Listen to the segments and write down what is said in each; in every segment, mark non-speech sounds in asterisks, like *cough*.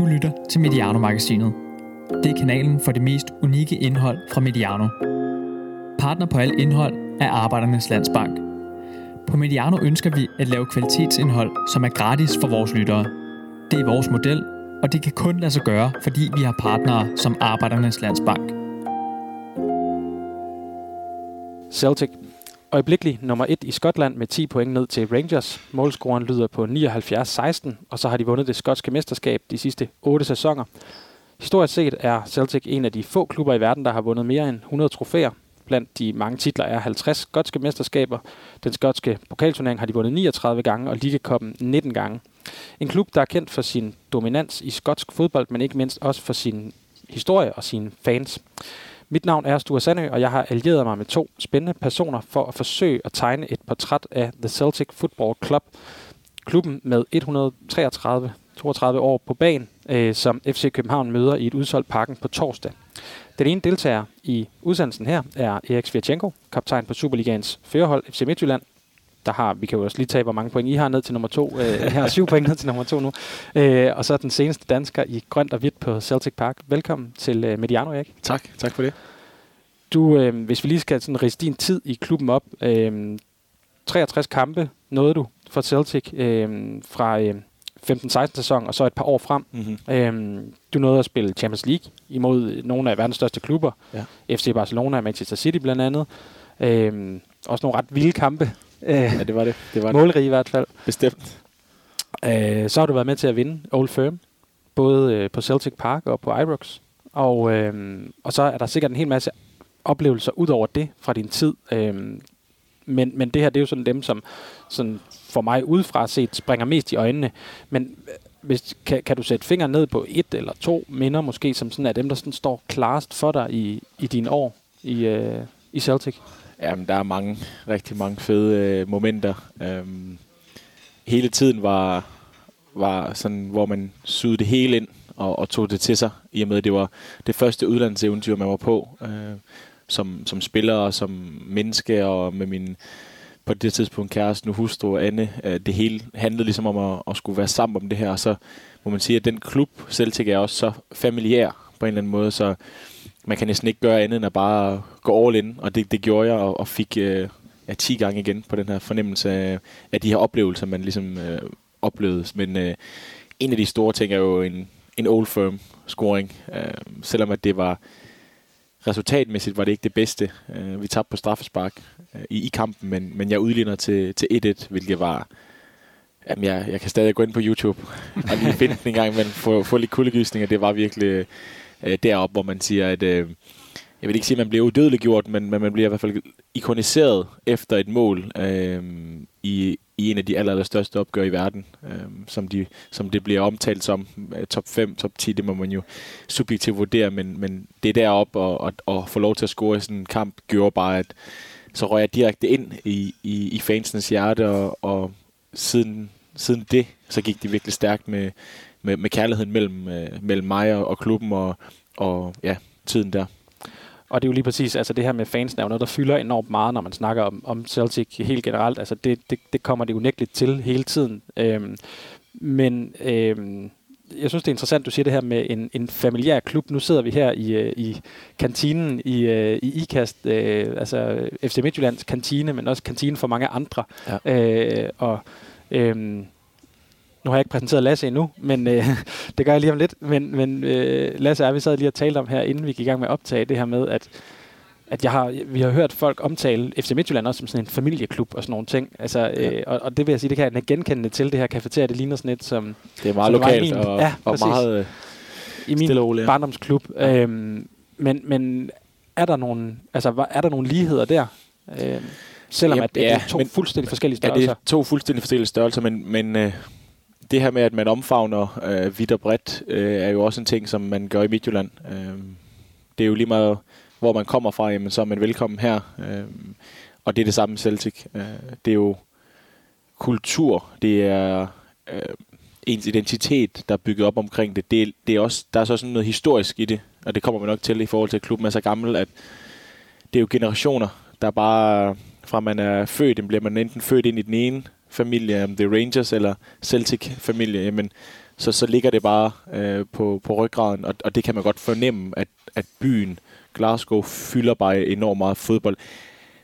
Du lytter til Mediano-magasinet. Det er kanalen for det mest unikke indhold fra Mediano. Partner på alt indhold er Arbejdernes Landsbank. På Mediano ønsker vi at lave kvalitetsindhold, som er gratis for vores lyttere. Det er vores model, og det kan kun lade sig gøre, fordi vi har partnere som Arbejdernes Landsbank. Celtic. Øjeblikkelig nummer 1 i Skotland med 10 point ned til Rangers. Målscoren lyder på 79-16, og så har de vundet det skotske mesterskab de sidste 8 sæsoner. Historisk set er Celtic en af de få klubber i verden, der har vundet mere end 100 trofæer. Blandt de mange titler er 50 skotske mesterskaber. Den skotske pokalturnering har de vundet 39 gange, og ligekoppen 19 gange. En klub, der er kendt for sin dominans i skotsk fodbold, men ikke mindst også for sin historie og sine fans. Mit navn er Sture Sandø, og jeg har allieret mig med to spændende personer for at forsøge at tegne et portræt af The Celtic Football Club. Klubben med 133 32 år på banen, øh, som FC København møder i et udsolgt parken på torsdag. Den ene deltager i udsendelsen her er Erik Svirchenko, kaptajn på Superligans førerhold FC Midtjylland. Der har, vi kan jo også lige tage, hvor mange point I har ned til nummer to. Øh, her er syv point ned til nummer to nu. Øh, og så den seneste dansker i grønt og hvidt på Celtic Park. Velkommen til øh, Mediano, Erik. Tak, tak for det. Du, øh, hvis vi lige skal sådan rise din tid i klubben op. Øh, 63 kampe nåede du for Celtic øh, fra øh, 15-16 sæson og så et par år frem. Mm-hmm. Øh, du nåede at spille Champions League imod nogle af verdens største klubber. Ja. FC Barcelona og Manchester City blandt andet. Øh, også nogle ret vilde kampe. Øh, Ja, det var det. Det var det. målrige i hvert fald. Bestemt. Øh, så har du været med til at vinde Old Firm, både øh, på Celtic Park og på Ibrox. Og, øh, og så er der sikkert en hel masse oplevelser ud over det fra din tid. Øh, men, men det her, det er jo sådan dem, som sådan for mig udefra set springer mest i øjnene. Men øh, hvis, kan, kan du sætte fingeren ned på et eller to minder måske, som sådan er dem, der sådan står klarest for dig i, i dine år i, øh, i Celtic? Jamen, der er mange, rigtig mange fede øh, momenter. Øhm, hele tiden var, var sådan, hvor man sugede det hele ind og, og tog det til sig, i og med, at det var det første udlandseventyr, man var på, øh, som, som spiller og som menneske, og med min på det tidspunkt kæreste, nu hustru Anne. Øh, det hele handlede ligesom om at, at skulle være sammen om det her, og så må man sige, at den klub, Celtic, er også så familiær på en eller anden måde, så man kan næsten ikke gøre andet end at bare gå all in, og det, det gjorde jeg, og, og fik øh, ja, 10 gange igen på den her fornemmelse af, af de her oplevelser, man ligesom øh, oplevede. Men øh, en af de store ting er jo en, en old firm scoring, øh, selvom at det var resultatmæssigt var det ikke det bedste. Øh, vi tabte på straffespark øh, i, i kampen, men, men jeg udligner til, til 1-1, hvilket var... Jamen, jeg, jeg kan stadig gå ind på YouTube og lige finde den en gang, men få, få lidt kuldegysninger. Det var virkelig øh, deroppe, hvor man siger, at... Øh, jeg vil ikke sige, at man bliver udødeliggjort, men, men man bliver i hvert fald ikoniseret efter et mål øh, i, i en af de aller, aller største opgør i verden, øh, som, de, som det bliver omtalt som. Øh, top 5, top 10, det må man jo subjektivt vurdere, men, men det derop deroppe, og, og, og få lov til at score i sådan en kamp, gjorde bare, at så røg jeg direkte ind i, i, i fansens hjerte, og, og siden, siden det, så gik det virkelig stærkt med, med, med kærligheden mellem, øh, mellem mig og, og klubben, og, og ja, tiden der. Og det er jo lige præcis, altså det her med fans er jo noget, der fylder enormt meget, når man snakker om, om Celtic helt generelt. Altså det, det, det kommer det unægteligt til hele tiden. Øhm, men øhm, jeg synes, det er interessant, du siger det her med en, en familiær klub. Nu sidder vi her i, øh, i kantinen i, øh, i IKAST, øh, altså FC Midtjyllands kantine, men også kantinen for mange andre. Ja. Øh, og øhm, nu har jeg ikke præsenteret Lasse endnu, men øh, *laughs* det gør jeg lige om lidt. Men, men øh, Lasse og vi sad lige og talte om her, inden vi gik i gang med at optage det her med, at, at jeg har, vi har hørt folk omtale FC Midtjylland også som sådan en familieklub og sådan nogle ting. Altså, øh, og, og det vil jeg sige, det kan jeg genkende til det her kafeteria. Det ligner sådan et som... Det er meget lokalt min- og, ja, og præcis. meget øh, i min og ja. barndomsklub. Ja. Øhm, men, men er der nogle, altså, er der nogle ligheder der? Øhm, selvom Jamen, at det ja, er to men- fuldstændig forskellige Ja, det størrelser. er to fuldstændig forskellige størrelser, men, men øh, det her med, at man omfavner øh, vidt og bredt, øh, er jo også en ting, som man gør i Midtjylland. Øh, det er jo lige meget, hvor man kommer fra, jamen, så er man velkommen her. Øh, og det er det samme med Celtic. Øh, det er jo kultur, det er øh, ens identitet, der er bygget op omkring det. det, er- det er også, der er så sådan noget historisk i det, og det kommer man nok til i forhold til, at klubben er så gammel, at det er jo generationer, der bare fra man er født, jamen bliver man enten født ind i den ene familie, om det er Rangers eller Celtic familie, jamen, så, så ligger det bare øh, på, på ryggraden, og, og det kan man godt fornemme, at, at byen Glasgow fylder bare enormt meget fodbold.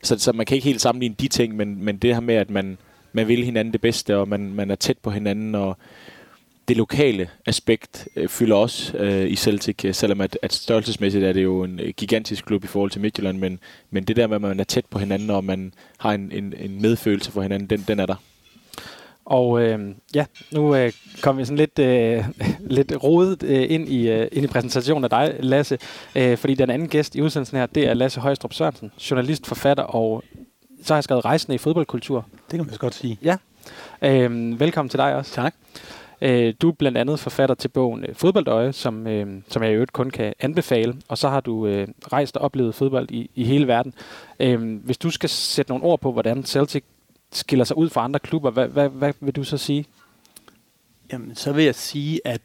Så, så man kan ikke helt sammenligne de ting, men, men det her med, at man, man vil hinanden det bedste, og man, man er tæt på hinanden, og det lokale aspekt øh, fylder også øh, i Celtic, øh, selvom at, at størrelsesmæssigt er det jo en øh, gigantisk klub i forhold til Midtjylland, men, men det der med, at man er tæt på hinanden, og man har en, en, en medfølelse for hinanden, den, den er der. Og øh, ja, nu øh, kommer vi sådan lidt, øh, *laughs* lidt rodet øh, ind, i, øh, ind i præsentationen af dig, Lasse. Øh, fordi den anden gæst i udsendelsen her, det er Lasse Højstrup Sørensen, journalist, forfatter og så har jeg skrevet Rejsende i fodboldkultur. Det kan man godt sige. Ja. Øh, velkommen til dig også. Tak. Øh, du er blandt andet forfatter til bogen øh, Fodboldøje, som, øh, som jeg i øvrigt kun kan anbefale. Og så har du øh, rejst og oplevet fodbold i, i hele verden. Øh, hvis du skal sætte nogle ord på, hvordan Celtic skiller sig ud fra andre klubber, hvad, hvad, hvad vil du så sige? Jamen, så vil jeg sige, at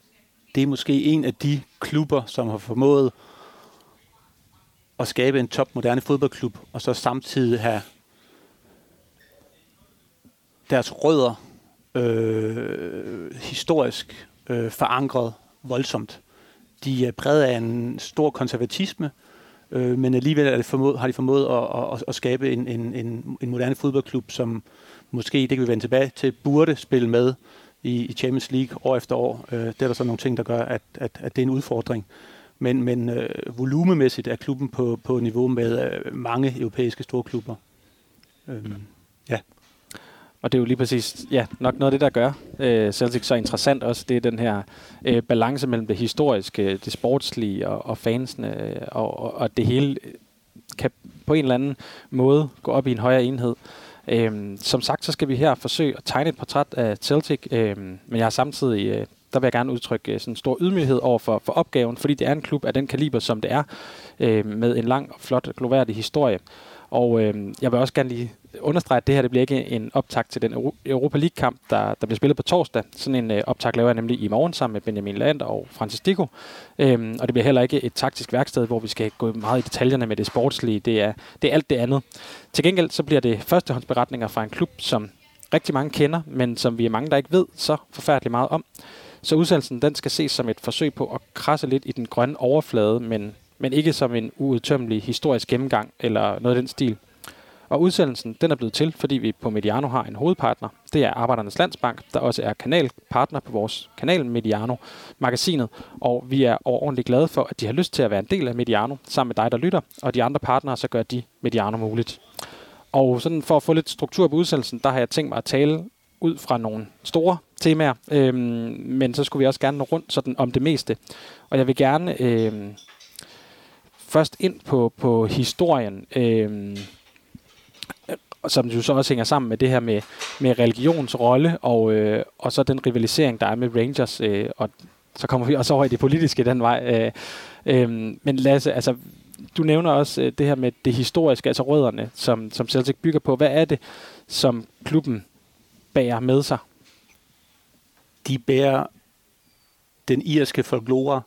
det er måske en af de klubber, som har formået at skabe en topmoderne fodboldklub, og så samtidig have deres rødder øh, historisk øh, forankret voldsomt. De er præget af en stor konservatisme, øh, men alligevel er det formået, har de formået at, at, at skabe en, en, en, en moderne fodboldklub, som måske, det kan vi vende tilbage til, burde spille med i, i Champions League år efter år. Øh, det er der så nogle ting, der gør, at, at, at det er en udfordring. Men, men øh, volumemæssigt er klubben på, på niveau med øh, mange europæiske store klubber. Øh, mm. Ja. Og det er jo lige præcis ja, nok noget af det, der gør øh, Celtic så interessant også. Det er den her øh, balance mellem det historiske, det sportslige og, og fansene, øh, og, og, og det hele øh, kan på en eller anden måde gå op i en højere enhed. Øhm, som sagt, så skal vi her forsøge at tegne et portræt af Celtic, øhm, men jeg har samtidig, øh, der vil jeg gerne udtrykke øh, sådan en stor ydmyghed over for, for opgaven, fordi det er en klub af den kaliber, som det er, øh, med en lang og flot, gloværdig historie. Og øh, jeg vil også gerne lige understrege, at det her det bliver ikke en optakt til den Europa League-kamp, der, der bliver spillet på torsdag. Sådan en øh, optakt laver jeg nemlig i morgen sammen med Benjamin Land og Francis Dico. Øhm, og det bliver heller ikke et taktisk værksted, hvor vi skal gå meget i detaljerne med det sportslige. Det er, det er alt det andet. Til gengæld så bliver det førstehåndsberetninger fra en klub, som rigtig mange kender, men som vi er mange, der ikke ved så forfærdeligt meget om. Så udsendelsen den skal ses som et forsøg på at krasse lidt i den grønne overflade, men, men ikke som en uudtømmelig historisk gennemgang eller noget af den stil. Og udsendelsen den er blevet til, fordi vi på Mediano har en hovedpartner. Det er Arbejdernes Landsbank, der også er kanalpartner på vores kanal Mediano magasinet. Og vi er overordentligt glade for, at de har lyst til at være en del af Mediano, sammen med dig, der lytter. Og de andre partnere, så gør de Mediano muligt. Og sådan for at få lidt struktur på udsendelsen, der har jeg tænkt mig at tale ud fra nogle store temaer, øhm, men så skulle vi også gerne nå rundt sådan om det meste. Og jeg vil gerne øhm, først ind på, på historien. Øhm, som jo så også hænger sammen med det her med, med religionsrolle, og, øh, og så den rivalisering, der er med Rangers, øh, og så kommer vi også over i det politiske den vej. Øh, øh, men Lasse, altså, du nævner også øh, det her med det historiske, altså rødderne, som, som Celtic bygger på. Hvad er det, som klubben bærer med sig? De bærer den irske folklore.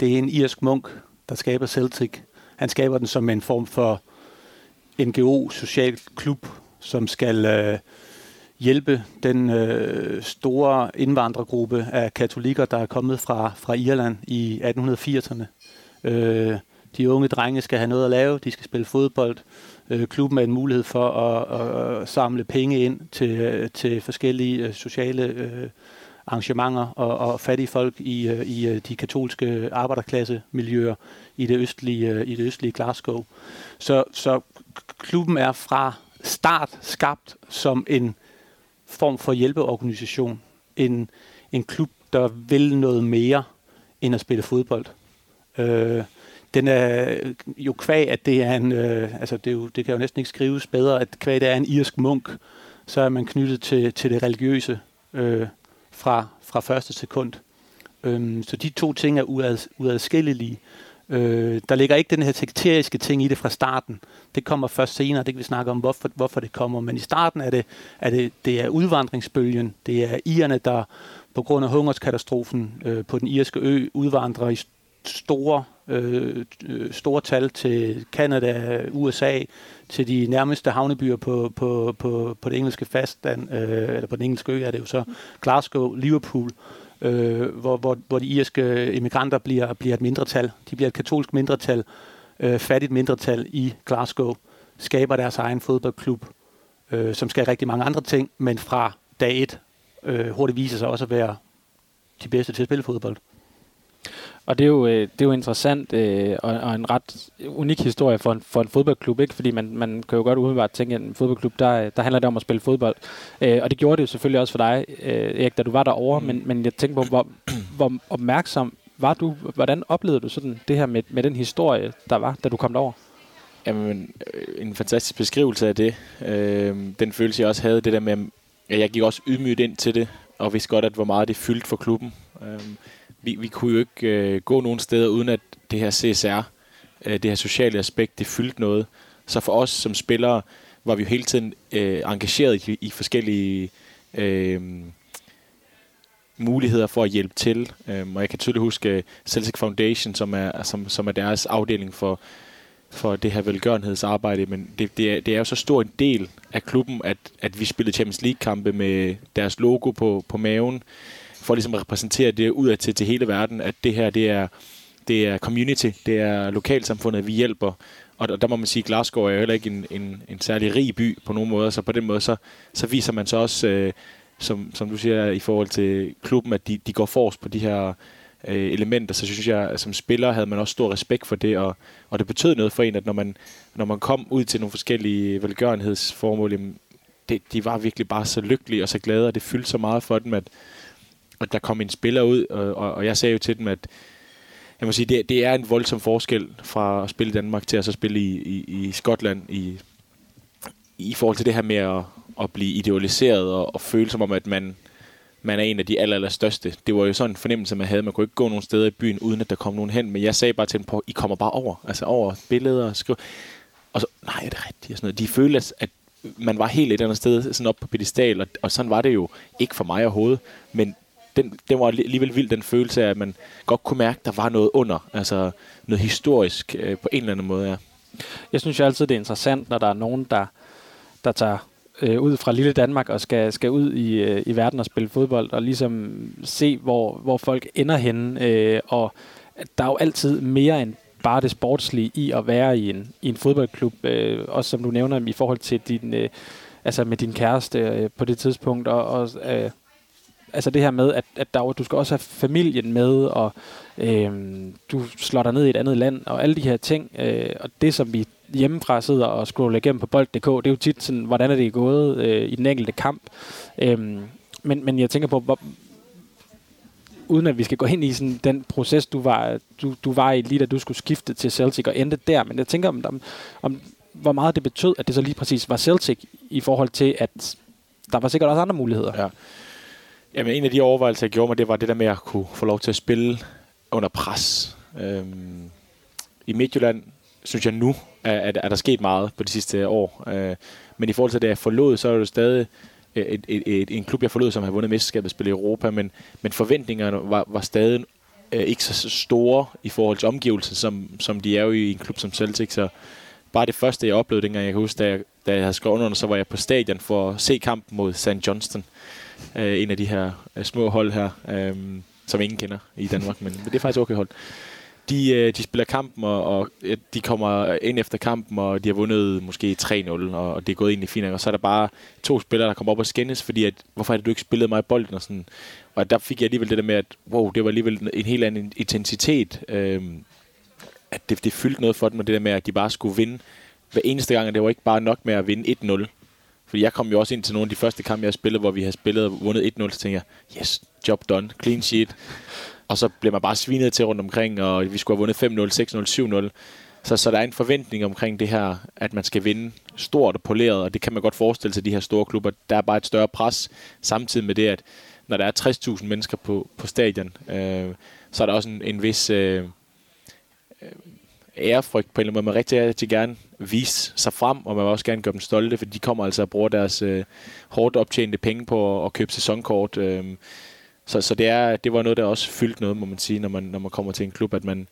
Det er en irsk munk, der skaber Celtic. Han skaber den som en form for NGO, social klub, som skal øh, hjælpe den øh, store indvandrergruppe af katolikker, der er kommet fra, fra Irland i 1880'erne. Øh, de unge drenge skal have noget at lave, de skal spille fodbold. Øh, klubben er en mulighed for at, at, at samle penge ind til, til forskellige øh, sociale øh, arrangementer og, og fattige folk i, øh, i øh, de katolske arbejderklassemiljøer i det østlige, i det østlige Glasgow. Så, så klubben er fra start skabt som en form for hjælpeorganisation. En, en klub, der vil noget mere end at spille fodbold. Øh, den er jo kvæg, at det er en, øh, altså det, er jo, det kan jo næsten ikke skrives bedre, at kvæg det er en irsk munk, så er man knyttet til, til det religiøse øh, fra, fra første sekund. Øh, så de to ting er uad, uadskillelige. Øh, der ligger ikke den her sekteriske ting i det fra starten. Det kommer først senere, det kan vi snakke om, hvorfor, hvorfor det kommer. Men i starten er det, er det, det er udvandringsbølgen. Det er irerne, der på grund af hungerskatastrofen øh, på den irske ø udvandrer i store, øh, store tal til Kanada, USA, til de nærmeste havnebyer på, på, på, på det engelske fastland, øh, eller på den engelske ø er det jo så Glasgow, Liverpool, øh, øh, hvor, hvor, hvor de irske immigranter bliver, bliver et mindretal. De bliver et katolsk mindretal, øh, fattigt mindretal i Glasgow, skaber deres egen fodboldklub, øh, som skal rigtig mange andre ting, men fra dag et øh, hurtigt viser sig også at være de bedste til at spille fodbold. Og det er jo, øh, det er jo interessant øh, og, og en ret unik historie for en, for en fodboldklub, ikke? fordi man, man kan jo godt umiddelbart tænke, at en fodboldklub, der, der handler det om at spille fodbold. Øh, og det gjorde det jo selvfølgelig også for dig, øh, Erik, da du var derovre, mm. men, men jeg tænker på, hvor, hvor opmærksom var du, hvordan oplevede du sådan det her med, med den historie, der var, da du kom derover? Jamen, øh, en fantastisk beskrivelse af det. Øh, den følelse, jeg også havde, det der med, at jeg gik også ydmygt ind til det, og vidste godt, at hvor meget det fyldte for klubben. Øh, vi, vi kunne jo ikke øh, gå nogen steder, uden at det her CSR, øh, det her sociale aspekt, det fyldte noget. Så for os som spillere, var vi jo hele tiden øh, engageret i, i forskellige øh, muligheder for at hjælpe til. Øh, og jeg kan tydeligt huske øh, Celtic Foundation, som er, som, som er deres afdeling for, for det her velgørenhedsarbejde, men det, det, er, det er jo så stor en del af klubben, at, at vi spillede Champions League-kampe med deres logo på, på maven for ligesom at repræsentere det udad til, til hele verden, at det her, det er, det er community, det er lokalsamfundet, vi hjælper. Og der, der må man sige, at Glasgow er jo heller ikke en, en, en særlig rig by på nogen måde, så på den måde, så, så viser man så også, øh, som, som du siger, i forhold til klubben, at de, de går forrest på de her øh, elementer, så synes jeg, at som spiller havde man også stor respekt for det, og, og det betød noget for en, at når man, når man kom ud til nogle forskellige velgørenhedsformål, jamen, det, de var virkelig bare så lykkelige og så glade, og det fyldte så meget for dem, at, at der kom en spiller ud, og, og, og jeg sagde jo til dem, at jeg må sige, det, det er en voldsom forskel fra at spille i Danmark til at så spille i, i, i Skotland i, i forhold til det her med at, at blive idealiseret og, og føle som om, at man, man er en af de aller, aller største. Det var jo sådan en fornemmelse, man havde. Man kunne ikke gå nogen steder i byen, uden at der kom nogen hen. Men jeg sagde bare til dem på, I kommer bare over. Altså over billeder og skriv. Og så, nej, er det rigtigt? Og sådan noget. De følte, at man var helt et andet sted, sådan op på pedestal, og, og sådan var det jo ikke for mig overhovedet. Men den, den var alligevel vild, den følelse af, at man godt kunne mærke, at der var noget under. Altså noget historisk øh, på en eller anden måde, ja. Jeg synes jo altid, det er interessant, når der er nogen, der, der tager øh, ud fra lille Danmark og skal, skal ud i, øh, i verden og spille fodbold, og ligesom se, hvor, hvor folk ender henne. Øh, og der er jo altid mere end bare det sportslige i at være i en, i en fodboldklub. Øh, også som du nævner i forhold til din, øh, altså med din kæreste øh, på det tidspunkt, og, og øh, altså det her med, at, at der, du skal også have familien med, og øh, du slår dig ned i et andet land, og alle de her ting. Øh, og det, som vi hjemmefra sidder og scroller igennem på bold.dk, det er jo tit sådan, hvordan er det gået øh, i den enkelte kamp. Øh, men, men jeg tænker på, hvor, uden at vi skal gå ind i sådan den proces, du var, du, du var i lige da du skulle skifte til Celtic og endte der, men jeg tænker om, om, om hvor meget det betød, at det så lige præcis var Celtic i forhold til, at der var sikkert også andre muligheder. Ja. Jamen, en af de overvejelser, jeg gjorde mig, det var det der med at kunne få lov til at spille under pres. Øhm, I Midtjylland synes jeg nu, at, at, er der sket meget på de sidste år. Øh, men i forhold til det, jeg forlod, så er det stadig et, et, et, en klub, jeg forlod, som har vundet mesterskabet og spillet i Europa, men, men forventningerne var, var stadig øh, ikke så store i forhold til omgivelserne, som, som de er jo i en klub som Celtic. Så bare det første, jeg oplevede dengang, jeg kan huske, da jeg, da jeg havde skrevet under, så var jeg på stadion for at se kampen mod St. Johnston øh, Øh, en af de her øh, små hold her, øh, som ingen kender i Danmark, men, men det er faktisk okay hold. De, øh, de spiller kampen, og, og de kommer ind efter kampen, og de har vundet måske 3-0, og, og det er gået ind i fint. Og så er der bare to spillere, der kommer op og skændes, fordi at, hvorfor har du ikke spillet mig i bolden? Og, sådan. og der fik jeg alligevel det der med, at wow, det var alligevel en helt anden intensitet. Øh, at det, det fyldte noget for dem, og det der med, at de bare skulle vinde hver eneste gang, og det var ikke bare nok med at vinde 1-0. Fordi jeg kom jo også ind til nogle af de første kampe, jeg spillede, hvor vi havde spillet og vundet 1-0, så tænkte jeg, yes, job done, clean sheet. Og så blev man bare svinet til rundt omkring, og vi skulle have vundet 5-0, 6-0, 7-0. Så, så der er en forventning omkring det her, at man skal vinde stort og poleret, og det kan man godt forestille sig, de her store klubber. Der er bare et større pres, samtidig med det, at når der er 60.000 mennesker på, på stadion, øh, så er der også en, en vis øh, øh ærefrygt på en eller anden måde. Man rigtig, rigtig gerne vise sig frem, og man vil også gerne gøre dem stolte, for de kommer altså og bruger deres øh, hårdt optjente penge på at, at købe sæsonkort. Øh, så så det, er, det var noget, der også fyldte noget, må man sige, når man, når man kommer til en klub, at man,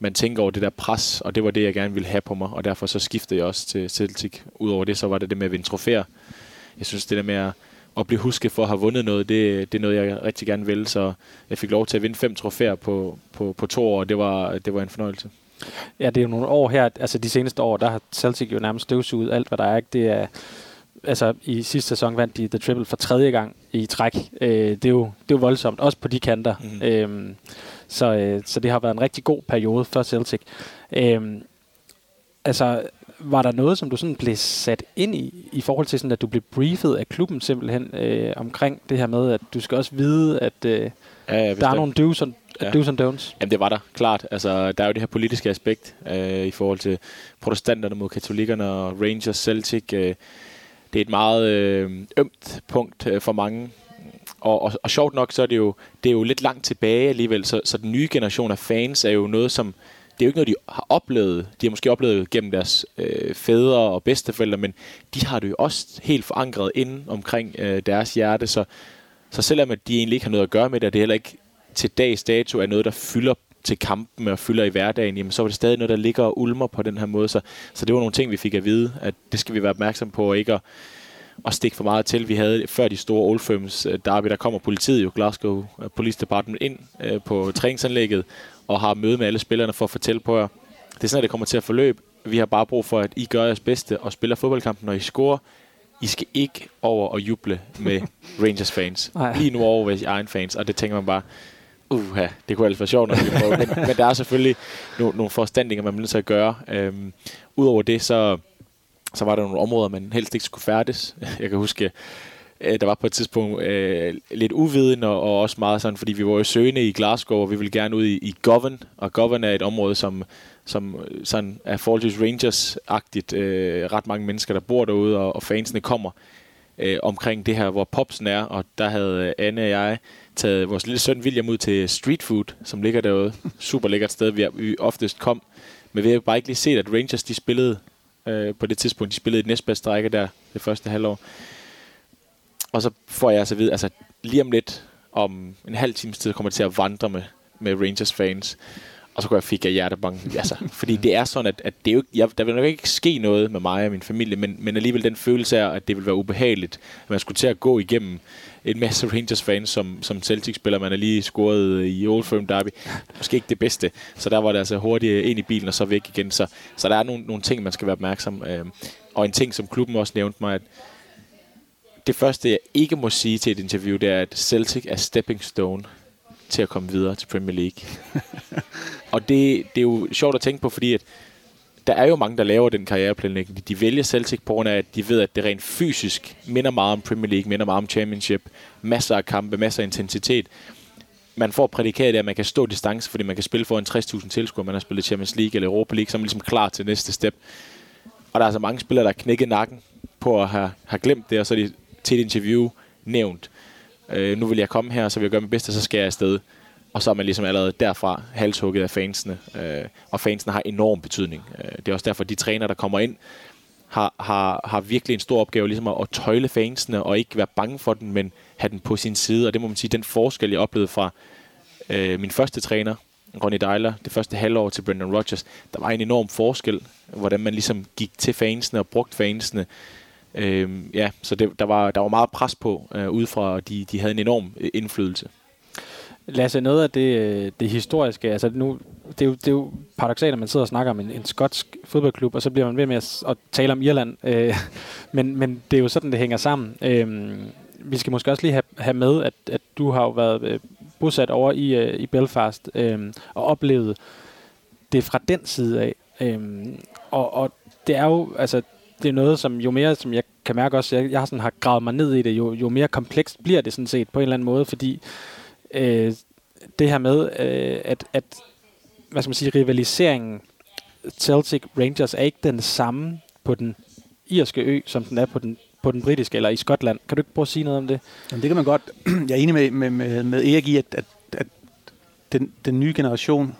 man tænker over det der pres, og det var det, jeg gerne ville have på mig, og derfor så skiftede jeg også til Celtic. Udover det, så var det det med at vinde trofæer. Jeg synes, det der med at at blive husket for at have vundet noget, det, det er noget, jeg rigtig gerne vil. Så jeg fik lov til at vinde fem trofæer på, på, på to år, og det var, det var en fornøjelse. Ja, det er jo nogle år her, altså de seneste år, der har Celtic jo nærmest støvsuget alt, hvad der er. Ikke? Det er altså i sidste sæson vandt de The Triple for tredje gang i træk. Øh, det, er jo, det er jo voldsomt, også på de kanter. Mm. Øhm, så, øh, så det har været en rigtig god periode for Celtic. Øhm, altså, var der noget, som du sådan blev sat ind i, i forhold til sådan, at du blev briefet af klubben simpelthen øh, omkring det her med, at du skal også vide, at øh, ja, ja, der er nogle do's and, ja. do's and don'ts? Jamen det var der, klart. Altså, der er jo det her politiske aspekt øh, i forhold til protestanterne mod katolikkerne og Rangers, Celtic. Øh, det er et meget øh, ømt punkt øh, for mange. Og, og, og sjovt nok, så er det jo, det er jo lidt langt tilbage alligevel, så, så den nye generation af fans er jo noget, som det er jo ikke noget, de har oplevet. De har måske oplevet gennem deres øh, fædre og bedsteforældre, men de har det jo også helt forankret inde omkring øh, deres hjerte. Så, så selvom at de egentlig ikke har noget at gøre med det, og det heller ikke til dags dato er noget, der fylder til kampen og fylder i hverdagen, jamen så var det stadig noget, der ligger og ulmer på den her måde. Så, så det var nogle ting, vi fik at vide, at det skal vi være opmærksom på, og ikke at, at stikke for meget til. Vi havde før de store Old Firms øh, derby, der kommer politiet jo, Glasgow øh, Police Department, ind øh, på træningsanlægget og har møde med alle spillerne for at fortælle på jer, det er sådan, at det kommer til at forløbe. Vi har bare brug for, at I gør jeres bedste og spiller fodboldkampen, når I scorer. I skal ikke over og juble med *laughs* Rangers fans. Lige nu over ved egen fans, og det tænker man bare, uha, det kunne altså være sjovt, når vi prøver. men, men der er selvfølgelig no, nogle forstandinger, man bliver nødt til at gøre. Øhm, Udover det, så, så var der nogle områder, man helst ikke skulle færdes. Jeg kan huske, øh, der var på et tidspunkt øh, lidt uviden, og, og også meget sådan, fordi vi var jo søgende i Glasgow, og vi ville gerne ud i, i Govan, og Govan er et område, som, som sådan er forholdsvis Rangers-agtigt. Øh, ret mange mennesker, der bor derude, og, og fansene kommer øh, omkring det her, hvor popsen er, og der havde øh, Anne og jeg taget vores lille søn William ud til Street Food, som ligger derude. *laughs* Super lækkert sted, vi, vi oftest kom. Men vi har bare ikke lige set, at Rangers de spillede øh, på det tidspunkt. De spillede i næstbedste række der det første halvår. Og så får jeg altså at vide, altså lige om lidt, om en halv times tid, kommer jeg til at vandre med, med Rangers fans. Og så kunne jeg fik jeg hjertebanken. *laughs* Altså, fordi det er sådan, at, at det er jo, jeg, der vil nok ikke ske noget med mig og min familie, men, men alligevel den følelse af, at det vil være ubehageligt, at man skulle til at gå igennem en masse Rangers-fans, som, som Celtic-spiller. Man er lige scoret i Old Firm Derby. Måske ikke det bedste. Så der var det altså hurtigt ind i bilen og så væk igen. Så, så der er nogle, nogle ting, man skal være opmærksom. Øh, og en ting, som klubben også nævnte mig, at det første, jeg ikke må sige til et interview, det er, at Celtic er stepping stone til at komme videre til Premier League. *laughs* og det, det er jo sjovt at tænke på, fordi at der er jo mange, der laver den karriereplanlægning. De vælger Celtic på grund af, at de ved, at det rent fysisk minder meget om Premier League, minder meget om Championship. Masser af kampe, masser af intensitet. Man får prædikatet af, at man kan stå distance, fordi man kan spille for en 60.000 tilskuere, man har spillet Champions League eller Europa League, så er man ligesom klar til næste step. Og der er altså mange spillere, der har knækket nakken på at have, have glemt det, og så er de til et interview nævnt, øh, nu vil jeg komme her, så vil jeg gøre mit bedste, så skal jeg afsted. Og så er man ligesom allerede derfra halshugget af fansene. Øh, og fansene har enorm betydning. Øh, det er også derfor, at de træner, der kommer ind, har, har, har virkelig en stor opgave ligesom at, at tøjle fansene, og ikke være bange for den, men have den på sin side. Og det må man sige, den forskel, jeg oplevede fra øh, min første træner, Ronny Deiler, det første halvår til Brendan Rodgers, der var en enorm forskel, hvordan man ligesom gik til fansene og brugte fansene. Øh, ja, så det, der, var, der var meget pres på øh, udefra, og de, de havde en enorm øh, indflydelse. Lasse, noget af det, øh, det historiske, altså nu, det er jo, det er jo paradoxalt, at man sidder og snakker om en, en skotsk fodboldklub, og så bliver man ved med at, at tale om Irland, øh, *laughs* men, men det er jo sådan, det hænger sammen. Øh, vi skal måske også lige have, have med, at, at du har jo været øh, bosat over i, øh, i Belfast, øh, og oplevet det fra den side af. Øh, og, og det er jo, altså, det er noget, som jo mere, som jeg kan mærke også, jeg, jeg har sådan har gravet mig ned i det, jo, jo mere komplekst bliver det sådan set på en eller anden måde, fordi øh, det her med, øh, at, at hvad skal man sige, rivaliseringen Celtic Rangers er ikke den samme på den irske ø, som den er på den, på den britiske, eller i Skotland. Kan du ikke prøve at sige noget om det? Jamen, det kan man godt. *clears throat* Jeg er enig med, med, med, med Erik i, at, at, at den, den nye generation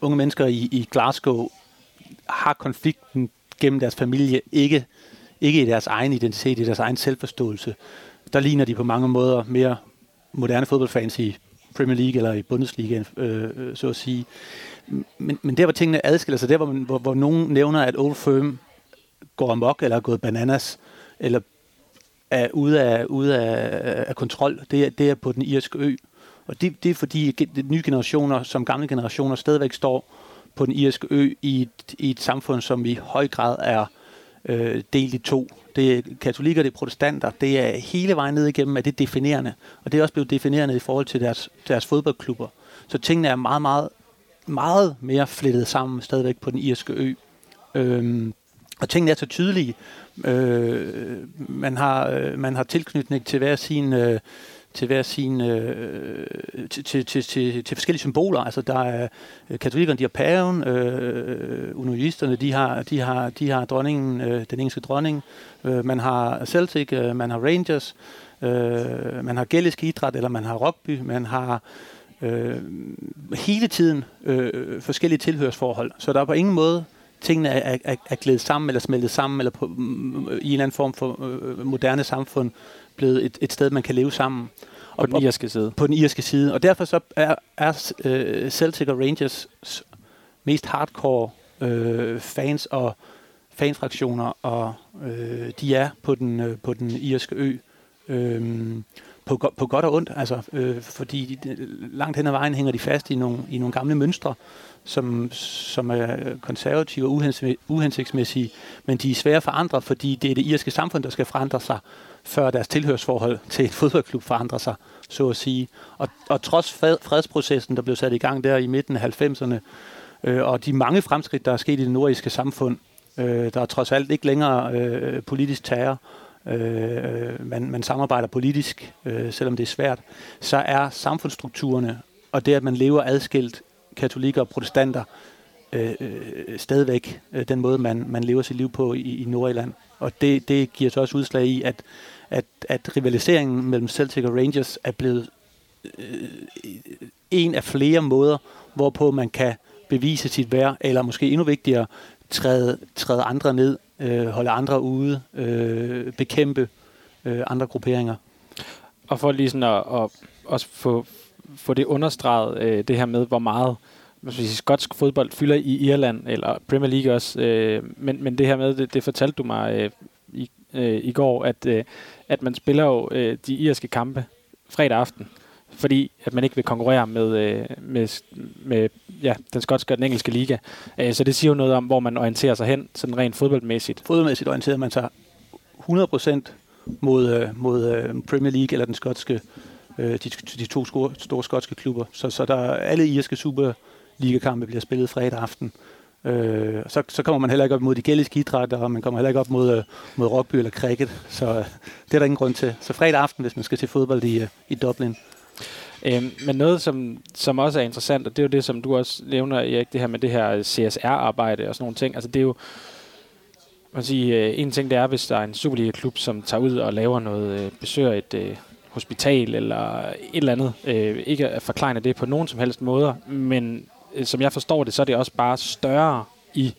unge mennesker i, i Glasgow har konflikten gennem deres familie, ikke, ikke i deres egen identitet, i deres egen selvforståelse. Der ligner de på mange måder mere moderne fodboldfans i Premier League eller i Bundesliga, øh, øh, så at sige. Men, men der, hvor tingene adskiller sig, der, hvor, man, hvor, hvor nogen nævner, at Old Firm går amok, eller er gået bananas, eller er ude af, ude af, af kontrol, det er, det er på den irske ø. Og det, det er fordi de nye generationer, som gamle generationer, stadigvæk står på den irske ø i et, i et samfund, som i høj grad er øh, delt i to. Det er katolikker, det er protestanter. Det er hele vejen ned igennem, at det er definerende. Og det er også blevet definerende i forhold til deres, deres fodboldklubber. Så tingene er meget, meget, meget mere flettet sammen stadigvæk på den irske ø. Øhm, og tingene er så tydelige. Øh, man, har, øh, man har tilknytning til hver sin... Øh, til hver sin øh, til, til, til, til, til forskellige symboler. Altså der er øh, katolikkerne, de har paven, øh, unionisterne, de har, de har, de har dronningen, øh, den engelske dronning. Øh, man har Celtic, øh, man har Rangers, øh, man har gælisk idræt, eller man har rugby, man har øh, hele tiden øh, forskellige tilhørsforhold. Så der er på ingen måde tingene er, er, er glædet sammen eller smeltet sammen eller på, mm, i en eller anden form for øh, moderne samfund blevet et, et sted, man kan leve sammen. Og, på den irske side. På den irske side. Og derfor så er, er uh, Celtic og Rangers mest hardcore uh, fans og fanfraktioner, og uh, de er på den, uh, på den irske ø. Uh, på, på godt og ondt, altså, øh, fordi de, langt hen ad vejen hænger de fast i nogle, i nogle gamle mønstre, som, som er konservative og uhensigtsmæssige, men de er svære at forandre, fordi det er det irske samfund, der skal forandre sig før deres tilhørsforhold til et fodboldklub forandrer sig, så at sige. Og, og trods fredsprocessen, der blev sat i gang der i midten af 90'erne, øh, og de mange fremskridt, der er sket i det nordiske samfund, øh, der er trods alt ikke længere øh, politisk terror, øh, man, man samarbejder politisk, øh, selvom det er svært, så er samfundsstrukturerne, og det, at man lever adskilt, katolikker og protestanter, øh, øh, stadigvæk øh, den måde, man, man lever sit liv på i, i Nordjylland. Og det, det giver så også udslag i, at, at, at rivaliseringen mellem Celtic og Rangers er blevet øh, en af flere måder, hvorpå man kan bevise sit værd, eller måske endnu vigtigere, træde, træde andre ned, øh, holde andre ude, øh, bekæmpe øh, andre grupperinger. Og for lige sådan at, at også få, få det understreget, øh, det her med, hvor meget man sige, skotsk fodbold fylder i Irland, eller Premier League også, øh, men, men det her med, det, det fortalte du mig øh, i, øh, i går, at, øh, at man spiller jo øh, de irske kampe fredag aften, fordi at man ikke vil konkurrere med, øh, med, med ja, den skotske og den engelske liga. Øh, så det siger jo noget om, hvor man orienterer sig hen, sådan rent fodboldmæssigt. Fodboldmæssigt orienterer man sig 100% mod, øh, mod øh, Premier League eller den skotske, øh, de, de to store, store skotske klubber. Så, så der alle irske superligakampe bliver spillet fredag aften. Øh, så, så kommer man heller ikke op mod de gældiske idrætter, og man kommer heller ikke op mod, øh, mod rugby eller cricket. Så øh, det er der ingen grund til. Så fredag aften, hvis man skal til fodbold i, øh, i Dublin. Øhm, men noget, som, som også er interessant, og det er jo det, som du også nævner, Erik, det her med det her CSR-arbejde og sådan nogle ting. Altså det er jo, man siger, øh, en ting det er, hvis der er en Superliga-klub, som tager ud og laver noget, øh, besøger et øh, hospital eller et eller andet. Øh, ikke at forklare det på nogen som helst måder, men øh, som jeg forstår det, så er det også bare større i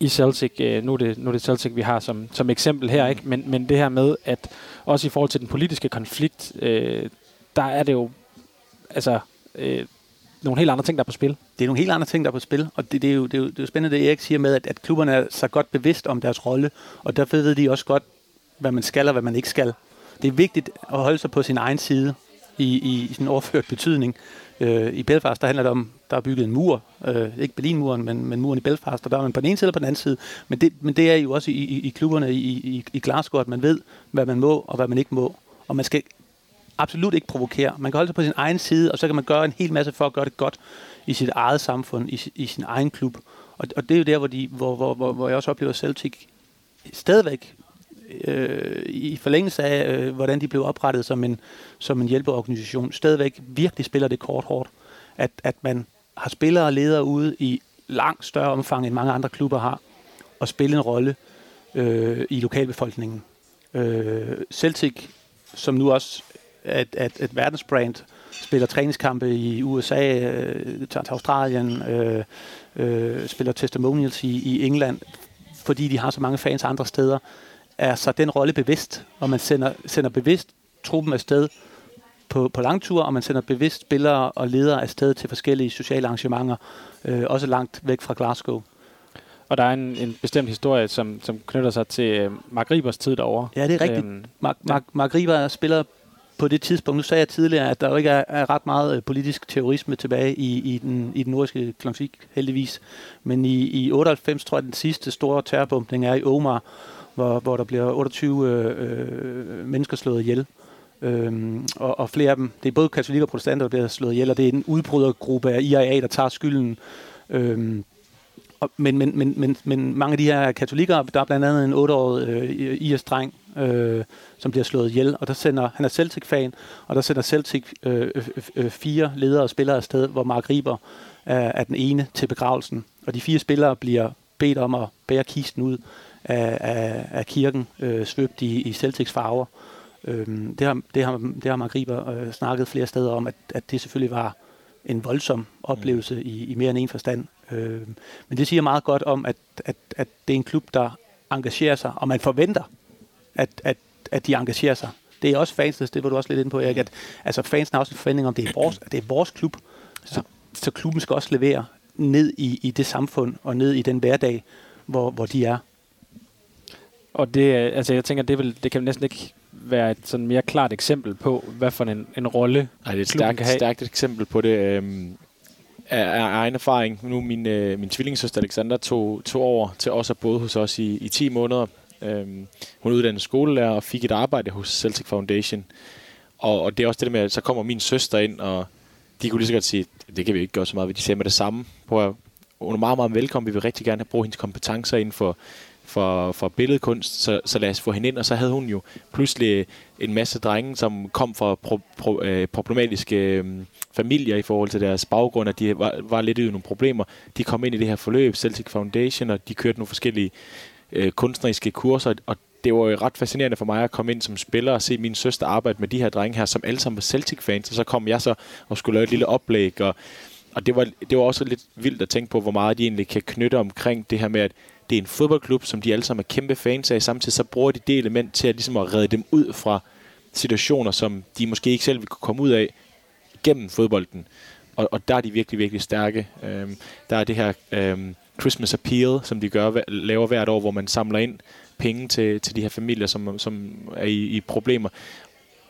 i Celtic, øh, nu, er det, nu er det Celtic, vi har som, som eksempel her, ikke? Men, men det her med, at også i forhold til den politiske konflikt, øh, der er det jo altså, øh, nogle helt andre ting, der er på spil. Det er nogle helt andre ting, der er på spil, og det, det, er, jo, det, er, jo, det er jo spændende, det Erik siger med, at, at klubberne er så godt bevidst om deres rolle, og derfor ved de også godt, hvad man skal og hvad man ikke skal. Det er vigtigt at holde sig på sin egen side i, i, i sin overført betydning. Øh, I Belfast, der handler det om, der er bygget en mur. Øh, ikke Berlinmuren, men, men muren i Belfast, og der er man på den ene side eller på den anden side. Men det, men det er jo også i, i, i klubberne i, i, i Glasgow, at man ved, hvad man må og hvad man ikke må. Og man skal absolut ikke provokere. Man kan holde sig på sin egen side, og så kan man gøre en hel masse for at gøre det godt i sit eget samfund, i, i sin egen klub. Og, og det er jo der, hvor, de, hvor, hvor, hvor, hvor jeg også oplever Celtic stadigvæk øh, i forlængelse af, øh, hvordan de blev oprettet som en, som en hjælpeorganisation, stadigvæk virkelig spiller det kort hårdt. At, at man har spillere og ledere ude i langt større omfang, end mange andre klubber har, og spille en rolle øh, i lokalbefolkningen. Øh, Celtic, som nu også er et, et, et verdensbrand, spiller træningskampe i USA, øh, tager til Australien, øh, øh, spiller testimonials i, i England, fordi de har så mange fans andre steder er så den rolle bevidst, og man sender, sender bevidst truppen afsted på, på langtur, og man sender bevidst spillere og ledere afsted til forskellige sociale arrangementer, øh, også langt væk fra Glasgow. Og der er en, en bestemt historie, som, som knytter sig til øh, Mark Ribers tid derovre. Ja, det er rigtigt. Øhm, Mark, Mark, Mark Riber spiller på det tidspunkt, nu sagde jeg tidligere, at der jo ikke er, er ret meget øh, politisk terrorisme tilbage i, i, den, i den nordiske klansik, heldigvis. Men i, i 98, tror jeg, den sidste store terrorbombning er i Omar, hvor, hvor der bliver 28 øh, øh, mennesker slået ihjel. Øhm, og, og flere af dem, det er både katolikker og protestanter, der bliver slået ihjel, og det er en udbrydergruppe af IRA, der tager skylden. Øhm, og, men, men, men, men, men mange af de her katolikker, der er blandt andet en 8-årig øh, IS-dreng, øh, som bliver slået ihjel, og der sender, han er Celtic-fan, og der sender Celtic øh, øh, øh, fire ledere og spillere afsted, hvor Mark Riber er, er den ene til begravelsen. Og de fire spillere bliver bedt om at bære kisten ud af, af, af kirken, øh, svøbt i, i Celtics farver. Øh, det, har, det, har, det har Mark Riber øh, snakket flere steder om, at, at det selvfølgelig var en voldsom oplevelse mm. i, i mere end en forstand. Øh, men det siger meget godt om, at, at, at det er en klub, der engagerer sig, og man forventer, at, at, at de engagerer sig. Det er også fans, det var du også lidt inde på, Erik, at altså fans har også en forventning om, at det er vores, at det er vores klub, så, ja. så klubben skal også levere ned i, i det samfund og ned i den hverdag, hvor, hvor de er. Og det, altså jeg tænker, det, vil, det kan næsten ikke være et sådan mere klart eksempel på, hvad for en, en rolle Nej, det er et stærkt, have. stærkt eksempel på det. Øhm, af, af egen erfaring. Nu min, øh, min tvillingssøster Alexander tog, tog over til os og boede hos os i, i 10 måneder. Øhm, hun uddannet skolelærer og fik et arbejde hos Celtic Foundation. Og, og det er også det der med, at så kommer min søster ind, og de kunne lige så godt sige, det kan vi ikke gøre så meget ved. De siger med det samme. Prøv at, hun er meget, meget velkommen. Vi vil rigtig gerne have brugt hendes kompetencer inden for, for, for billedkunst, så, så lad os få hende ind. Og så havde hun jo pludselig en masse drenge, som kom fra pro, pro, øh, problematiske øh, familier i forhold til deres baggrund, at de var, var lidt i nogle problemer. De kom ind i det her forløb, Celtic Foundation, og de kørte nogle forskellige øh, kunstneriske kurser, og det var jo ret fascinerende for mig at komme ind som spiller og se min søster arbejde med de her drenge her, som alle sammen var Celtic-fans, og så kom jeg så og skulle lave et lille oplæg, og, og det, var, det var også lidt vildt at tænke på, hvor meget de egentlig kan knytte omkring det her med, at det er en fodboldklub, som de alle sammen er kæmpe fans af. Samtidig så bruger de det element til at, ligesom at redde dem ud fra situationer, som de måske ikke selv vil kunne komme ud af gennem fodbolden. Og, og der er de virkelig, virkelig stærke. Øhm, der er det her øhm, Christmas Appeal, som de gør, laver hvert år, hvor man samler ind penge til, til de her familier, som, som er i, i problemer.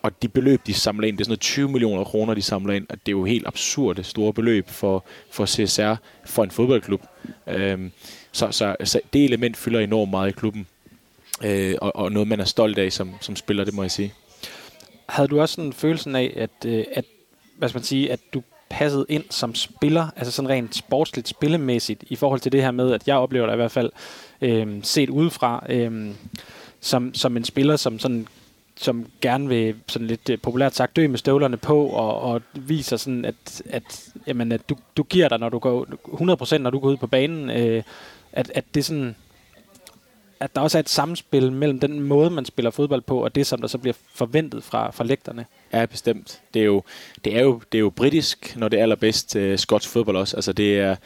Og de beløb, de samler ind, det er sådan noget 20 millioner kroner, de samler ind. Og det er jo helt absurde store beløb for, for CSR, for en fodboldklub. Øhm, så, så, så det element fylder enormt meget i klubben. Øh, og, og noget, man er stolt af som, som spiller, det må jeg sige. Havde du også sådan følelsen af, at, øh, at, hvad skal man sige, at du passede ind som spiller, altså sådan rent sportsligt spillemæssigt, i forhold til det her med, at jeg oplever dig i hvert fald øh, set udefra, øh, som, som en spiller, som sådan som gerne vil, sådan lidt øh, populært sagt, dø med støvlerne på, og, og viser sådan, at, at, jamen, at du, du giver dig, når du går 100%, når du går ud på banen, øh, at, at det sådan, at der også er et samspil mellem den måde, man spiller fodbold på, og det, som der så bliver forventet fra, fra lægterne. Ja, bestemt. Det er jo, det er jo, det er jo britisk, når det er allerbedst øh, skotsk fodbold også. Altså det er,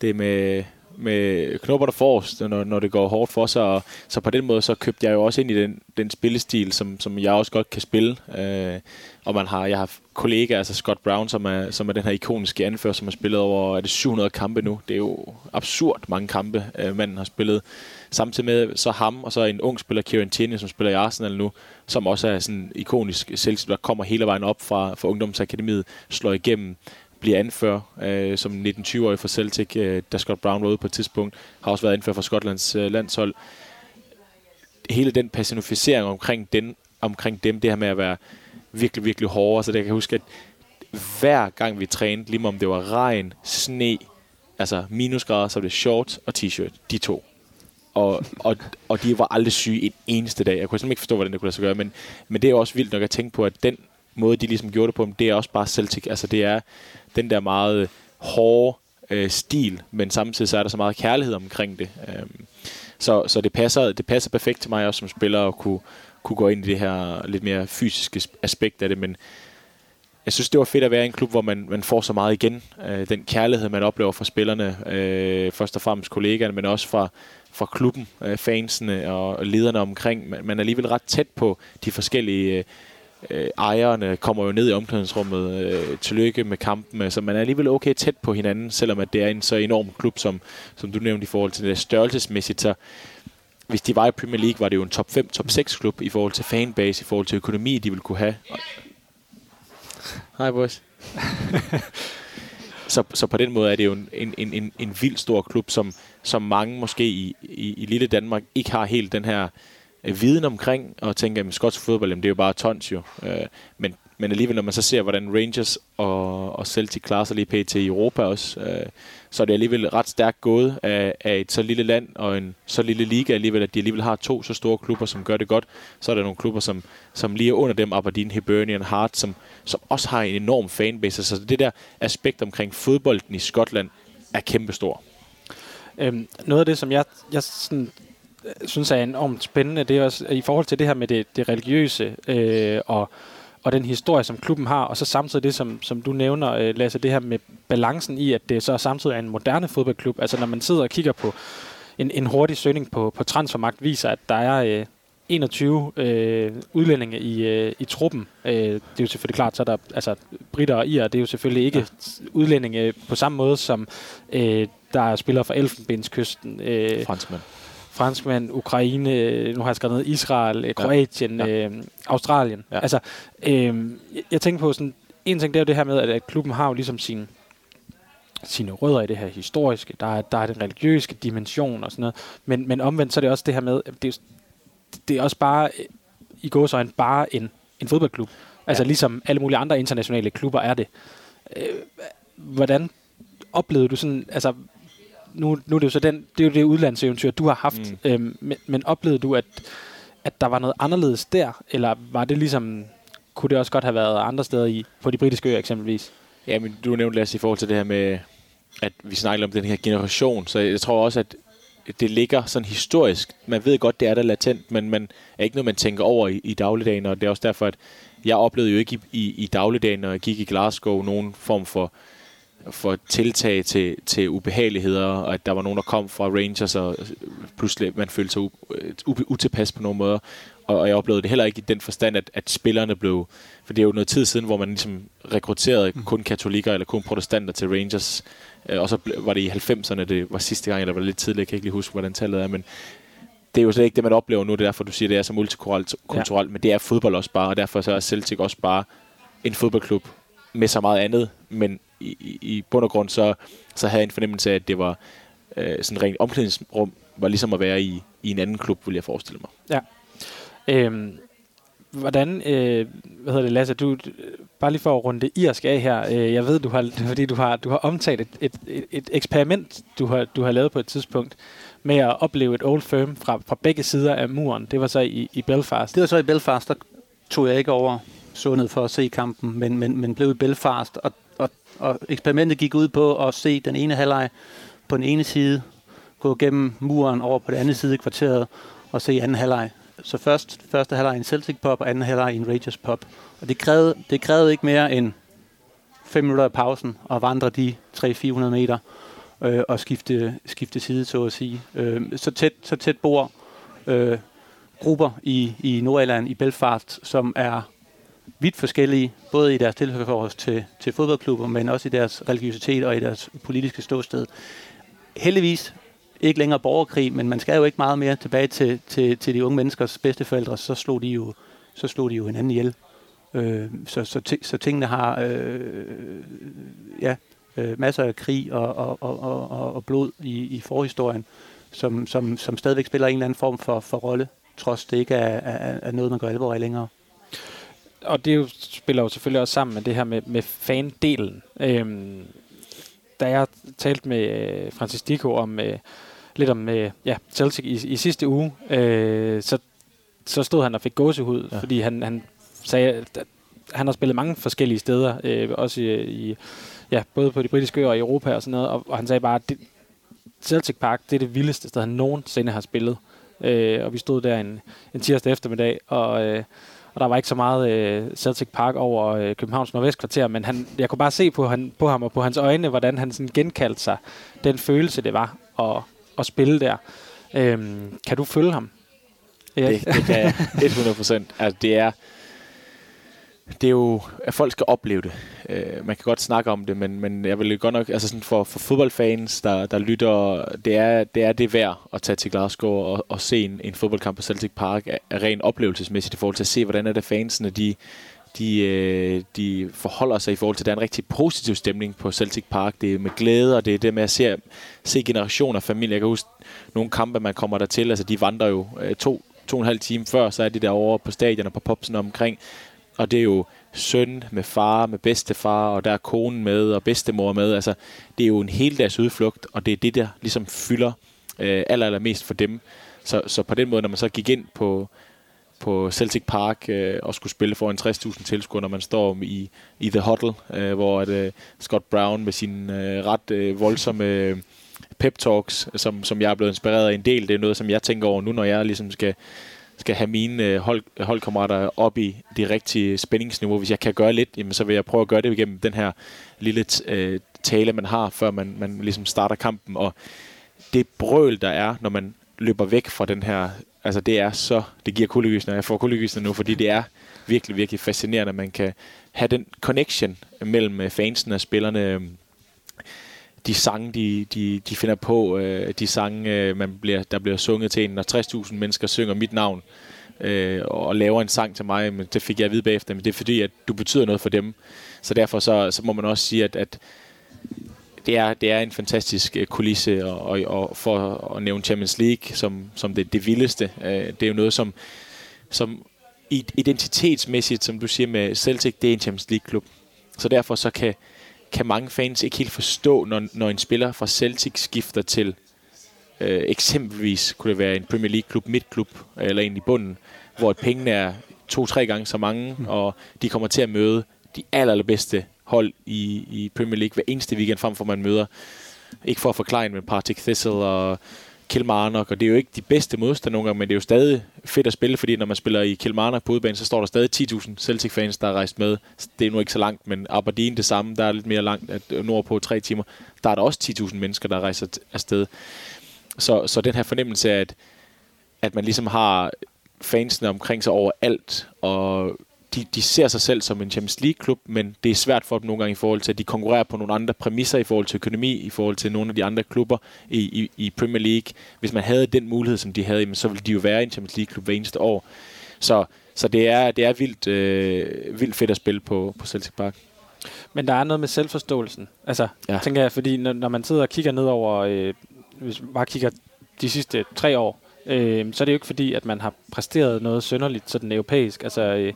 det er med, med knopper der forrest, når, når det går hårdt for sig. Og, så på den måde, så købte jeg jo også ind i den, den spillestil, som, som jeg også godt kan spille. Øh, og man har, jeg har kollegaer, altså Scott Brown, som er, som er den her ikoniske anfører, som har spillet over er det 700 kampe nu. Det er jo absurd mange kampe, øh, manden har spillet. Samtidig med så ham, og så en ung spiller, Kieran Tierney, som spiller i Arsenal nu, som også er sådan ikonisk selvskab, der kommer hele vejen op fra, fra ungdomsakademiet, slår igennem, bliver anfører øh, som 19-20-årig for Celtic, øh, da Scott Brown var ude på et tidspunkt, har også været anfører for Skotlands øh, landshold. Hele den personificering omkring, den, omkring dem, det her med at være virkelig, virkelig hårde, så det jeg kan huske, at hver gang vi trænede, lige om det var regn, sne, altså minusgrader, så var det shorts og t-shirt, de to og, og, og de var aldrig syge en eneste dag. Jeg kunne simpelthen ikke forstå, hvordan det kunne lade sig gøre, men, men det er også vildt nok at tænke på, at den måde, de ligesom gjorde det på, det er også bare Celtic. Altså det er den der meget øh, hårde øh, stil, men samtidig så er der så meget kærlighed omkring det. Øhm, så så det, passer, det passer perfekt til mig også som spiller at kunne, kunne gå ind i det her lidt mere fysiske aspekt af det, men jeg synes, det var fedt at være i en klub, hvor man, man får så meget igen. Øh, den kærlighed, man oplever fra spillerne, øh, først og fremmest kollegaerne, men også fra, fra klubben, øh, fansene og lederne omkring. Man er alligevel ret tæt på de forskellige øh, ejerne kommer jo ned i omklædningsrummet, øh, tillykke med kampen, så man er alligevel okay tæt på hinanden, selvom at det er en så enorm klub, som, som du nævnte i forhold til det størrelsesmæssigt, så hvis de var i Premier League, var det jo en top 5, top 6 klub i forhold til fanbase, i forhold til økonomi, de ville kunne have. Hej boys. *laughs* så, så på den måde er det jo en, en, en, en vild stor klub, som, som mange måske i, i, i lille Danmark ikke har helt den her øh, Øh, viden omkring, og tænker, at skotsk fodbold, jamen, det er jo bare tons jo. Øh, men, men alligevel, når man så ser, hvordan Rangers og, og Celtic klarer sig lige pt. i Europa også, øh, så er det alligevel ret stærkt gået af, af et så lille land og en så lille liga alligevel, at de alligevel har to så store klubber, som gør det godt. Så er der nogle klubber, som, som lige er under dem, Aberdeen, Hibernian, Hart, som, som også har en enorm fanbase. Så det der aspekt omkring fodbolden i Skotland er kæmpestor. Øhm, noget af det, som jeg, jeg sådan, synes er enormt spændende, det er også i forhold til det her med det, det religiøse øh, og og den historie, som klubben har, og så samtidig det, som, som du nævner, øh, Lasse, det her med balancen i, at det så samtidig er en moderne fodboldklub. Altså når man sidder og kigger på en, en hurtig søgning på, på transfermagt, viser, at der er øh, 21 øh, udlændinge i, øh, i truppen. Øh, det er jo selvfølgelig klart, så er der altså, britter og irer, det er jo selvfølgelig ikke ja. udlændinge på samme måde, som øh, der er spillere fra Elfenbenskysten. Øh, Franskmand franskmand, Ukraine, nu har jeg skrevet noget, Israel, ja. Kroatien, ja. Øh, Australien. Ja. Altså, øh, jeg tænker på sådan, en ting det er jo det her med, at, at klubben har jo ligesom sin, sine rødder i det her historiske, der er, der er den religiøse dimension og sådan noget, men, men omvendt så er det også det her med, det, er, det er også bare, i går så en bare en, en fodboldklub. Altså ja. ligesom alle mulige andre internationale klubber er det. Øh, hvordan oplevede du sådan, altså nu, nu er det jo så den, det er jo det udlandseventyr, du har haft, mm. øhm, men, men oplevede du, at, at der var noget anderledes der, eller var det ligesom, kunne det også godt have været andre steder i, på de britiske øer eksempelvis? Ja, men du nævnte, Lasse, i forhold til det her med, at vi snakker om den her generation, så jeg tror også, at det ligger sådan historisk. Man ved godt, det er der latent, men man er ikke noget, man tænker over i, i dagligdagen, og det er også derfor, at jeg oplevede jo ikke i, i, i dagligdagen, når jeg gik i Glasgow, nogen form for for tiltag til, til ubehageligheder, og at der var nogen, der kom fra Rangers, og pludselig man følte sig utilpas på nogle måder. Og, og jeg oplevede det heller ikke i den forstand, at, at spillerne blev... For det er jo noget tid siden, hvor man ligesom rekrutterede mm. kun katolikker eller kun protestanter til Rangers. Øh, og så var det i 90'erne, det var sidste gang, eller var det lidt tidligere, jeg kan ikke lige huske, hvordan tallet er, men det er jo slet ikke det, man oplever nu. Det er derfor, du siger, det er så multikulturelt, ja. men det er fodbold også bare, og derfor så er Celtic også bare en fodboldklub med så meget andet, men i, i bund og grund, så, så havde jeg en fornemmelse af, at det var øh, sådan rent omklædningsrum, var ligesom at være i, i en anden klub, vil jeg forestille mig. Ja. Øhm, hvordan, øh, hvad hedder det, Lasse, du, bare lige for at runde det irsk af her, øh, jeg ved, du har, *laughs* fordi du har, du har omtalt et, et, et, et eksperiment, du har, du har lavet på et tidspunkt, med at opleve et Old Firm fra, fra begge sider af muren. Det var så i, i Belfast. Det var så i Belfast, der tog jeg ikke over sundhed for at se kampen, men, men, men blev i Belfast, og og og eksperimentet gik ud på at se den ene halvleg på den ene side, gå gennem muren over på den anden side af kvarteret og se anden halvleg. Så først første halvleg i en Celtic pop, og anden halvleg i en Rangers pop. Og det krævede, det krævede ikke mere end 5 minutter af pausen og vandre de 300-400 meter øh, og skifte, skifte side, så at sige. Øh, så, tæt, så tæt bor øh, grupper i, i Nordirland, i Belfast, som er vidt forskellige, både i deres tilhørsforhold til, til fodboldklubber, men også i deres religiøsitet og i deres politiske ståsted. Heldigvis ikke længere borgerkrig, men man skal jo ikke meget mere tilbage til, til, til de unge menneskers bedsteforældre, så slog de jo, så slog de jo hinanden ihjel. Øh, så, så, så tingene har øh, ja, øh, masser af krig og, og, og, og, og blod i, i forhistorien, som, som, som stadigvæk spiller en eller anden form for, for rolle, trods det ikke er, er, er noget, man gør alvor af længere og det jo, spiller jo selvfølgelig også sammen med det her med, med fan-delen. Øhm, da jeg talte med øh, Francis Dico om øh, lidt om øh, ja, Celtic i, i sidste uge, øh, så, så stod han og fik gåsehud, ja. fordi han, han sagde, at han har spillet mange forskellige steder, øh, også i, i ja, både på de britiske øer og i Europa og sådan noget, og, og han sagde bare, at det, Celtic Park, det er det vildeste sted, han nogensinde har spillet. Øh, og vi stod der en, en tirsdag eftermiddag, og øh, og der var ikke så meget øh, Celtic Park over øh, Københavns Nordvestkvarter, men han, jeg kunne bare se på, han, på ham og på hans øjne, hvordan han sådan genkaldte sig den følelse, det var at, at spille der. Øhm, kan du følge ham? Ja. Det, det kan jeg *laughs* 100 procent. Altså, det er det er jo, at folk skal opleve det. Øh, man kan godt snakke om det, men, men jeg vil godt nok, altså sådan for, for fodboldfans, der, der lytter, det er, det er det værd at tage til Glasgow og, og se en, en fodboldkamp på Celtic Park er, er rent oplevelsesmæssigt i forhold til at se, hvordan er det fansene, de, de, øh, de forholder sig i forhold til, at der er en rigtig positiv stemning på Celtic Park. Det er med glæde, og det er det med at se, se generationer af familie. Jeg kan huske nogle kampe, man kommer der til. Altså, de vandrer jo øh, to, to og en halv time før, så er de derovre på stadion og på popsen omkring. Og det er jo søn med far, med bedstefar, og der er konen med, og bedstemor med. Altså, det er jo en hel dags udflugt, og det er det, der ligesom fylder øh, aller, aller mest for dem. Så, så på den måde, når man så gik ind på, på Celtic Park øh, og skulle spille for en 60.000 tilskuere, når man står i, i The Huddle, øh, hvor at, øh, Scott Brown med sin øh, ret øh, voldsomme øh, pep talks, som, som jeg er blevet inspireret af en del, det er noget, som jeg tænker over nu, når jeg ligesom skal, skal have mine øh, hold, holdkammerater op i det rigtige spændingsniveau. Hvis jeg kan gøre lidt, jamen, så vil jeg prøve at gøre det igennem den her lille øh, tale, man har, før man, man ligesom starter kampen. Og det brøl, der er, når man løber væk fra den her altså det er så, det giver kuldegysene, Jeg får kuldegysene nu, fordi det er virkelig, virkelig fascinerende, at man kan have den connection mellem øh, fansene og spillerne. Øhm, de sange, de, de, de finder på, øh, de sange, øh, man bliver, der bliver sunget til en, når 60.000 mennesker synger mit navn øh, og laver en sang til mig, men det fik jeg at vide bagefter, men det er fordi, at du betyder noget for dem. Så derfor så, så må man også sige, at, at det er, det er en fantastisk øh, kulisse, og, og, og for at nævne Champions League som, som det, det vildeste, øh, det er jo noget, som, som identitetsmæssigt, som du siger med Celtic, det er en Champions League-klub. Så derfor så kan, kan mange fans ikke helt forstå, når, når en spiller fra Celtic skifter til uh, eksempelvis, kunne det være en Premier League-klub, midtklub, eller en i bunden, hvor pengene er to-tre gange så mange, mm. og de kommer til at møde de aller, allerbedste hold i, i Premier League hver eneste weekend, frem for man møder, ikke for at forklare, men Partick Thistle og Kilmarnock, og det er jo ikke de bedste modstandere nogle gange, men det er jo stadig fedt at spille, fordi når man spiller i Kilmarnock på udebane, så står der stadig 10.000 Celtic-fans, der er rejst med. Det er nu ikke så langt, men Aberdeen det samme, der er lidt mere langt, at nordpå tre timer, der er der også 10.000 mennesker, der rejser afsted. Så, så den her fornemmelse af, at, at man ligesom har fansene omkring sig over alt, og de, de ser sig selv som en Champions League-klub, men det er svært for dem nogle gange i forhold til, at de konkurrerer på nogle andre præmisser i forhold til økonomi, i forhold til nogle af de andre klubber i, i, i Premier League. Hvis man havde den mulighed, som de havde, så ville de jo være en Champions League-klub hver eneste år. Så, så det er, det er vildt, øh, vildt fedt at spille på, på Celtic Park. Men der er noget med selvforståelsen. Altså, ja. tænker jeg, fordi når, når man sidder og kigger ned over, øh, hvis man bare kigger de sidste tre år, øh, så er det jo ikke fordi, at man har præsteret noget sønderligt sådan europæisk. Altså, øh,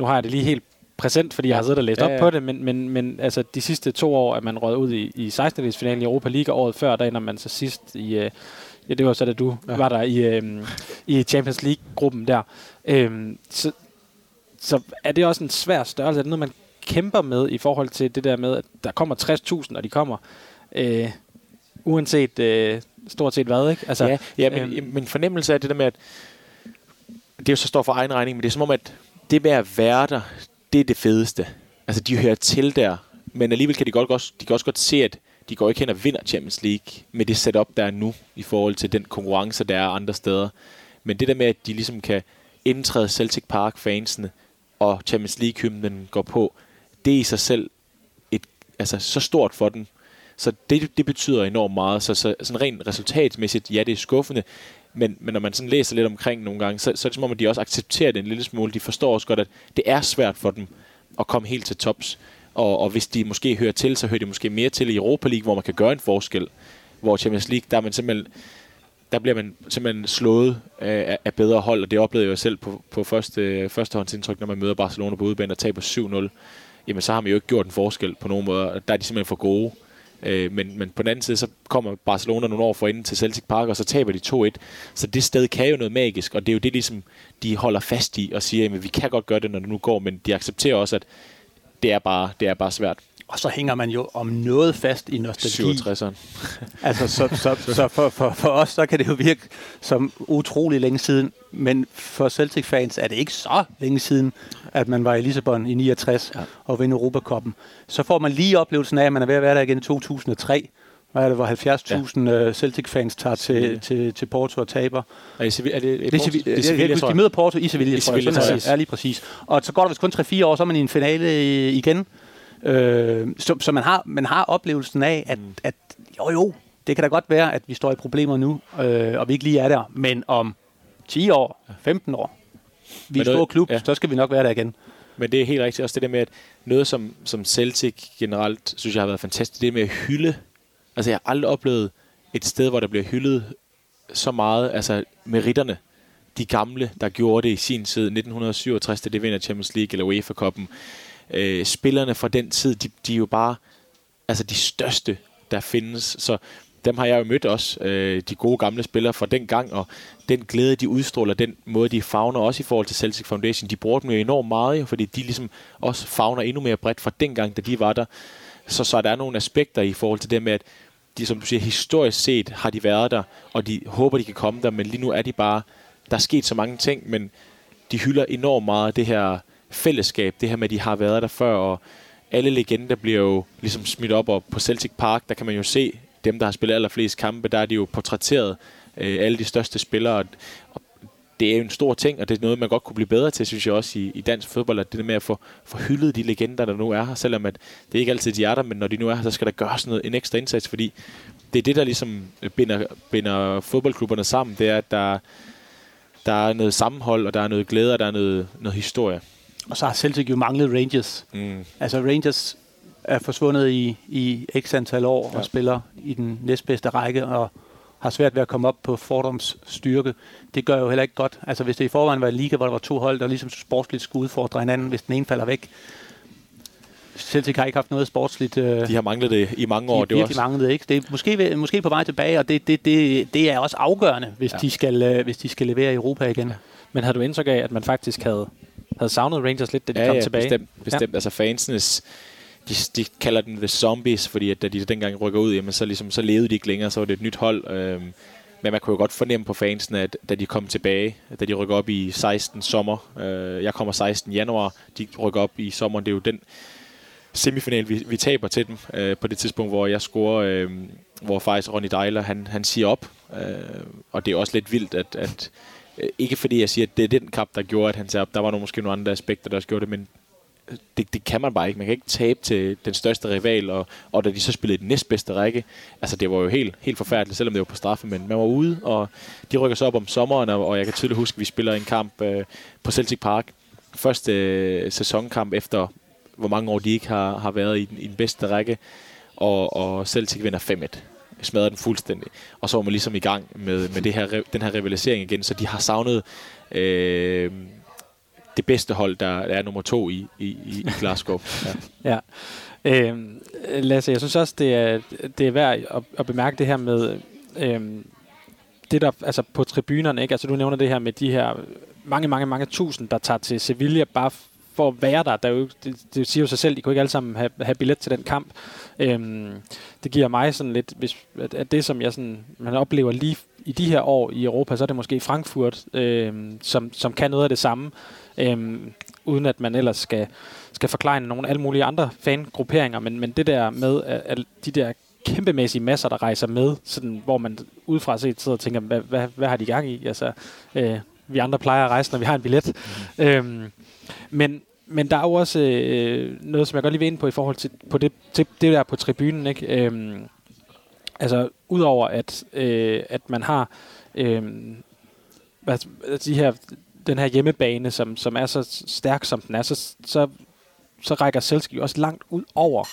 nu har jeg det lige helt præsent, fordi jeg har siddet og læst ja, ja. op på det, men, men, men altså, de sidste to år er man røget ud i, i 16. finalen i Europa League, og året før, der ender man så sidst i... Øh, ja, det var så, da du ja. var der i, øh, i Champions League-gruppen der. Øh, så, så er det også en svær størrelse? Er det noget, man kæmper med i forhold til det der med, at der kommer 60.000, og de kommer øh, uanset øh, stort set hvad, ikke? Altså, ja, ja men øh, min fornemmelse er det der med, at det er jo så står for egen regning, men det er som om, at det med at være der, det er det fedeste. Altså, de hører til der, men alligevel kan de godt, også, de kan også godt se, at de går ikke hen og vinder Champions League med det setup, der er nu, i forhold til den konkurrence, der er andre steder. Men det der med, at de ligesom kan indtræde Celtic Park-fansene, og Champions League-hymnen går på, det er i sig selv et, altså, så stort for dem. Så det, det betyder enormt meget. Så, så sådan rent resultatmæssigt, ja, det er skuffende, men, men når man sådan læser lidt omkring nogle gange, så, så er det som om, at de også accepterer det en lille smule. De forstår også godt, at det er svært for dem at komme helt til tops. Og, og hvis de måske hører til, så hører de måske mere til i Europa League, hvor man kan gøre en forskel. Hvor Champions League, der er man simpelthen der bliver man simpelthen slået af, af bedre hold, og det oplevede jeg jo selv på, på første, førstehåndsindtryk, når man møder Barcelona på udebane og taber 7-0. Jamen, så har man jo ikke gjort en forskel på nogen måde. Der er de simpelthen for gode. Øh, men, men på den anden side, så kommer Barcelona nogle år forinden til Celtic Park, og så taber de 2-1. Så det sted kan jo noget magisk, og det er jo det, ligesom, de holder fast i og siger, at vi kan godt gøre det, når det nu går, men de accepterer også, at det er bare, det er bare svært. Og så hænger man jo om noget fast i nostalgi. 67'eren. *laughs* altså, så, så, så for, for, for os, så kan det jo virke som utrolig længe siden, men for Celtic-fans er det ikke så længe siden, at man var i Lissabon i 69 ja. og vinde Europakoppen. Så får man lige oplevelsen af, at man er ved at være der igen i 2003, hvad er det, hvor 70.000 ja. Celtic-fans tager til, til, til Porto og taber. Er det, Sevilla, er det, det, er det er Sevilla, de møder Porto i Sevilla, I Sevilla, tror jeg. Ja, lige præcis. Og så går der vist kun 3-4 år, så er man i en finale igen. Øh, så, så man, har, man har oplevelsen af, at, mm. at jo jo, det kan da godt være, at vi står i problemer nu, øh, og vi ikke lige er der. Men om 10 år, 15 år, vi er en stor klub, ja. så skal vi nok være der igen. Men det er helt rigtigt også det der med, at noget som, som Celtic generelt, synes jeg har været fantastisk, det med at hylde. Altså jeg har aldrig oplevet et sted, hvor der bliver hyldet så meget, altså meritterne. De gamle, der gjorde det i sin tid, 1967, da det vinder Champions League eller UEFA-koppen. Øh, spillerne fra den tid, de, de er jo bare altså de største, der findes. Så dem har jeg jo mødt også, øh, de gode gamle spillere fra den gang, og den glæde, de udstråler, den måde, de fagner også i forhold til Celtic Foundation, de bruger dem jo enormt meget, fordi de ligesom også fagner endnu mere bredt fra den gang, da de var der. Så, så der er nogle aspekter i forhold til det med, at de, som du siger, historisk set har de været der, og de håber, de kan komme der, men lige nu er de bare, der er sket så mange ting, men de hylder enormt meget det her fællesskab, det her med, at de har været der før, og alle legender bliver jo ligesom smidt op, og på Celtic Park, der kan man jo se dem, der har spillet allerflest kampe, der er de jo portrætteret øh, alle de største spillere. Og det er jo en stor ting, og det er noget, man godt kunne blive bedre til, synes jeg også, i, i dansk fodbold, at det der med at få, få hyldet de legender, der nu er her, selvom at det ikke altid de er der, men når de nu er her, så skal der gøres noget, en ekstra indsats, fordi det er det, der ligesom binder, binder fodboldklubberne sammen, det er, at der, der er noget sammenhold, og der er noget glæde, og der er noget, noget historie. Og så har Celtic jo manglet Rangers. Mm. Altså Rangers er forsvundet i, i x antal år ja. og spiller i den næstbedste række og har svært ved at komme op på Fordoms styrke. Det gør jo heller ikke godt. Altså hvis det i forvejen var en liga, hvor der var to hold, der ligesom sportsligt skulle udfordre hinanden, hvis den ene falder væk. Celtic har ikke haft noget sportsligt. Øh, de har manglet det i mange år. De har virkelig manglet det, ikke? Det er måske, måske på vej tilbage, og det, det, det, det er også afgørende, hvis, ja. de skal, øh, hvis de skal levere i Europa igen. Men havde du indtryk af, at man faktisk havde, havde savnet Rangers lidt, da de ja, kom ja, tilbage? Bestemt, bestemt. Ja. Altså fansenes de, de kalder den The Zombies, fordi at da de dengang rykker ud, jamen, så, ligesom, så levede de ikke længere, så var det et nyt hold. Øhm, men man kunne jo godt fornemme på fansen, at da de kom tilbage, da de rykker op i 16 sommer, øh, jeg kommer 16 januar, de rykker op i sommer, det er jo den semifinal, vi, vi taber til dem øh, på det tidspunkt, hvor jeg scorer, øh, hvor faktisk Ronny Deiler, han, han siger op. Øh, og det er også lidt vildt, at, at øh, Øh, ikke fordi jeg siger, at det er den kamp, der gjorde, at han sagde op. Der var nogle, måske nogle andre aspekter, der også gjorde det, men øh, det, det kan man bare ikke. Man kan ikke tabe til den største rival, og, og da de så spillede den næstbedste række, altså det var jo helt, helt forfærdeligt, selvom det var på straffe, men man var ude, og de rykker så op om sommeren, og, og jeg kan tydeligt huske, at vi spiller en kamp øh, på Celtic Park. Første øh, sæsonkamp efter, hvor mange år de ikke har, har været i den, i den bedste række, og, og Celtic vinder 5-1 smadrer den fuldstændig. Og så var man ligesom i gang med, med det her, den her rivalisering igen, så de har savnet øh, det bedste hold, der er nummer to i, i, i Glasgow. *laughs* ja. ja. Øh, Lasse, jeg synes også, det er, det er værd at, at bemærke det her med øh, det der, altså på tribunerne, ikke? Altså du nævner det her med de her mange, mange, mange tusind, der tager til Sevilla bare for at være der. der er jo, det, det siger jo sig selv, de kunne ikke alle sammen have, have billet til den kamp. Øhm, det giver mig sådan lidt, hvis, at, at det som jeg sådan, man oplever lige i de her år i Europa, så er det måske Frankfurt, øhm, som, som kan noget af det samme øhm, uden at man ellers skal, skal forklare nogle alle mulige andre fangrupperinger, men, men det der med, at, at de der kæmpemæssige masser, der rejser med, sådan, hvor man udefra set sidder og tænker, hvad, hvad, hvad har de gang i? Altså, øh, vi andre plejer at rejse, når vi har en billet. Mm. Øhm, men, men der er jo også øh, noget, som jeg godt lige vil ind på i forhold til, på det, til det der på tribunen. Ikke? Øhm, altså, udover at, øh, at man har øh, hvad, de her den her hjemmebane, som, som er så stærk, som den er, så, så, så rækker Celtic også langt ud over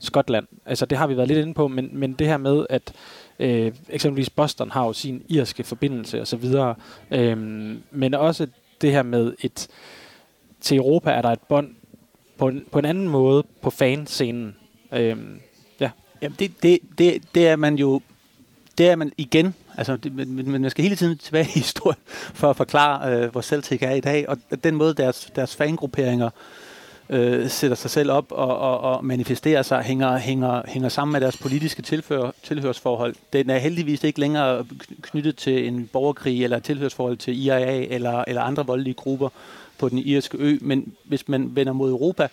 Skotland. Altså det har vi været lidt inde på, men, men det her med, at øh, eksempelvis Boston har jo sin irske forbindelse osv., øh, men også det her med et, til Europa er der et bånd på en, på en anden måde på fanscenen. Øh, ja. Jamen det, det, det, det er man jo, det er man igen Altså, det, men, men man skal hele tiden tilbage i historien for at forklare, øh, hvor Celtic er i dag, og den måde, deres, deres fangrupperinger øh, øh, sætter sig selv op og, og, og manifesterer sig, hænger, hænger, hænger sammen med deres politiske tilfør, tilhørsforhold. Den er heldigvis ikke længere knyttet til en borgerkrig eller tilhørsforhold til IRA eller, eller andre voldelige grupper på den irske ø, men hvis man vender mod Europa,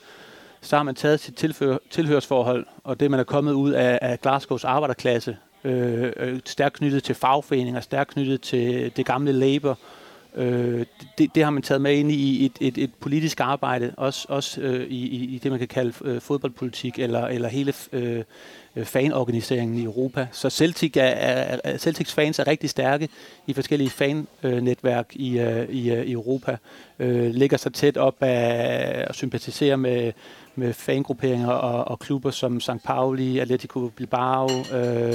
så har man taget sit tilfør, tilhørsforhold, og det man er kommet ud af, af Glasgows arbejderklasse, øh, øh, stærkt knyttet til fagforeninger, stærkt knyttet til det gamle Labour, Øh, Øh, det, det har man taget med ind i et, et, et politisk arbejde, også, også øh, i, i det, man kan kalde øh, fodboldpolitik, eller, eller hele øh, fanorganiseringen i Europa. Så Celtic er, er, er, Celtics fans er rigtig stærke i forskellige fan-netværk i, øh, i, øh, i Europa. Øh, ligger sig tæt op af at sympatisere med, med fangrupperinger og, og klubber som St. Pauli, Atletico Bilbao, øh,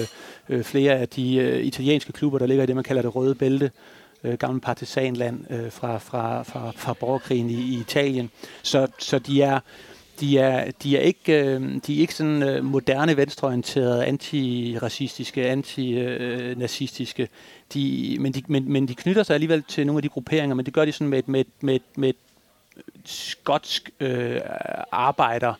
øh, flere af de øh, italienske klubber, der ligger i det, man kalder det røde bælte øh, Øh, gamle partisanland øh, fra, fra, fra, fra borgerkrigen i, i Italien. Så, så de er de er, de er ikke, øh, de er ikke sådan øh, moderne venstreorienterede, antiracistiske, antinazistiske, de, men, de, men, men de knytter sig alligevel til nogle af de grupperinger, men det gør de sådan med et, med, med, med et skotsk øh, arbejder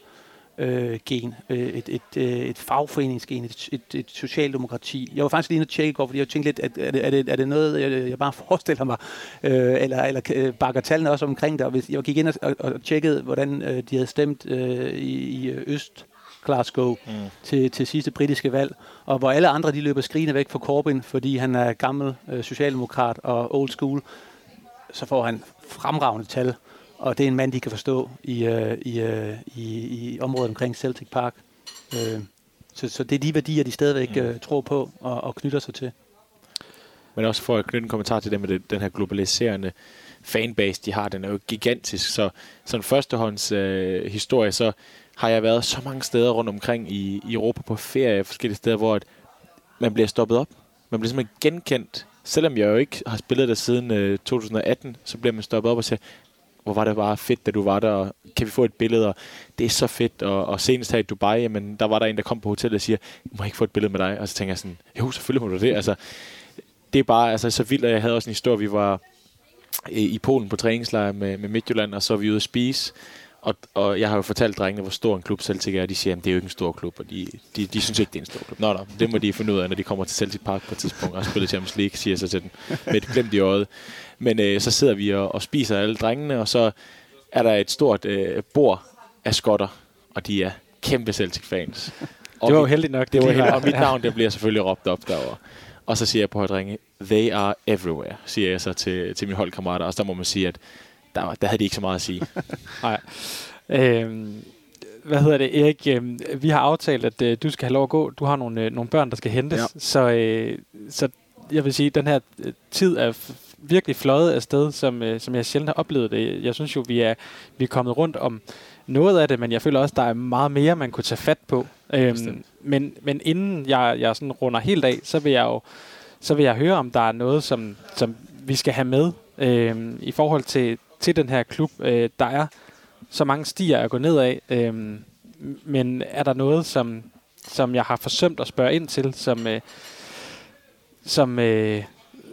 øh, gen, øh, et, et, øh, et fagforeningsgen, et, et, et socialdemokrati. Jeg var faktisk lige inde og tjekke går, fordi jeg tænkte lidt, at, er, det, er, det, er det noget, jeg, jeg bare *laughs* forestiller mig, øh, eller, eller øh, bakker tallene også omkring det. Og hvis jeg gik ind og, og, og tjekkede, hvordan øh, de havde stemt øh, i, i øh, Øst, Glasgow mm. til, til sidste britiske valg, og hvor alle andre de løber skrigende væk fra Corbyn, fordi han er gammel øh, socialdemokrat og old school, så får han fremragende tal og det er en mand, de kan forstå i, øh, i, øh, i, i området omkring Celtic Park. Øh, så, så det er de værdier, de stadigvæk mm. øh, tror på og, og knytter sig til. Men også for at knytte en kommentar til det med det, den her globaliserende fanbase, de har, den er jo gigantisk. Så sådan førstehånds øh, historie, så har jeg været så mange steder rundt omkring i, i Europa på ferie, forskellige steder, hvor at man bliver stoppet op. Man bliver simpelthen genkendt. Selvom jeg jo ikke har spillet der siden øh, 2018, så bliver man stoppet op og siger, hvor var det bare fedt, da du var der, og kan vi få et billede, og det er så fedt, og, og senest her i Dubai, jamen, der var der en, der kom på hotellet og siger, må jeg ikke få et billede med dig? Og så tænker jeg sådan, jo, selvfølgelig må du det, altså, det er bare altså, så vildt, at jeg havde også en historie, vi var øh, i Polen på træningslejr med, med Midtjylland, og så var vi ude at spise, og, og jeg har jo fortalt drengene, hvor stor en klub Celtic er, og de siger, at det er jo ikke en stor klub, og de, de, de synes ikke, det er en stor klub. Nå, nå, det må de finde ud af, når de kommer til Celtic Park på et tidspunkt og spiller Champions League, siger så til dem med et glemt i øjet. Men øh, så sidder vi og, og spiser alle drengene, og så er der et stort øh, bord af skotter, og de er kæmpe Celtic-fans. det var jo heldigt nok. Det var heldigt, og mit navn det bliver selvfølgelig råbt op derovre. Og så siger jeg på at ringe, they are everywhere, siger jeg så til, til mine holdkammerater. Og så må man sige, at der, der havde de ikke så meget at sige. *laughs* Nej. Øhm, hvad hedder det, Erik? Øh, vi har aftalt, at øh, du skal have lov at gå. Du har nogle, øh, nogle børn, der skal hentes. Ja. Så, øh, så jeg vil sige, at den her øh, tid er virkelig fløjet afsted, som, øh, som jeg sjældent har oplevet det. Jeg synes jo, vi er, vi er kommet rundt om noget af det, men jeg føler også, der er meget mere, man kunne tage fat på. Øhm, men, men inden jeg, jeg sådan runder helt af, så vil jeg jo så vil jeg høre, om der er noget, som, som vi skal have med øhm, i forhold til, til den her klub. Øh, der er så mange stier at gå ned af, øhm, men er der noget, som, som jeg har forsømt at spørge ind til, som, øh, som, øh,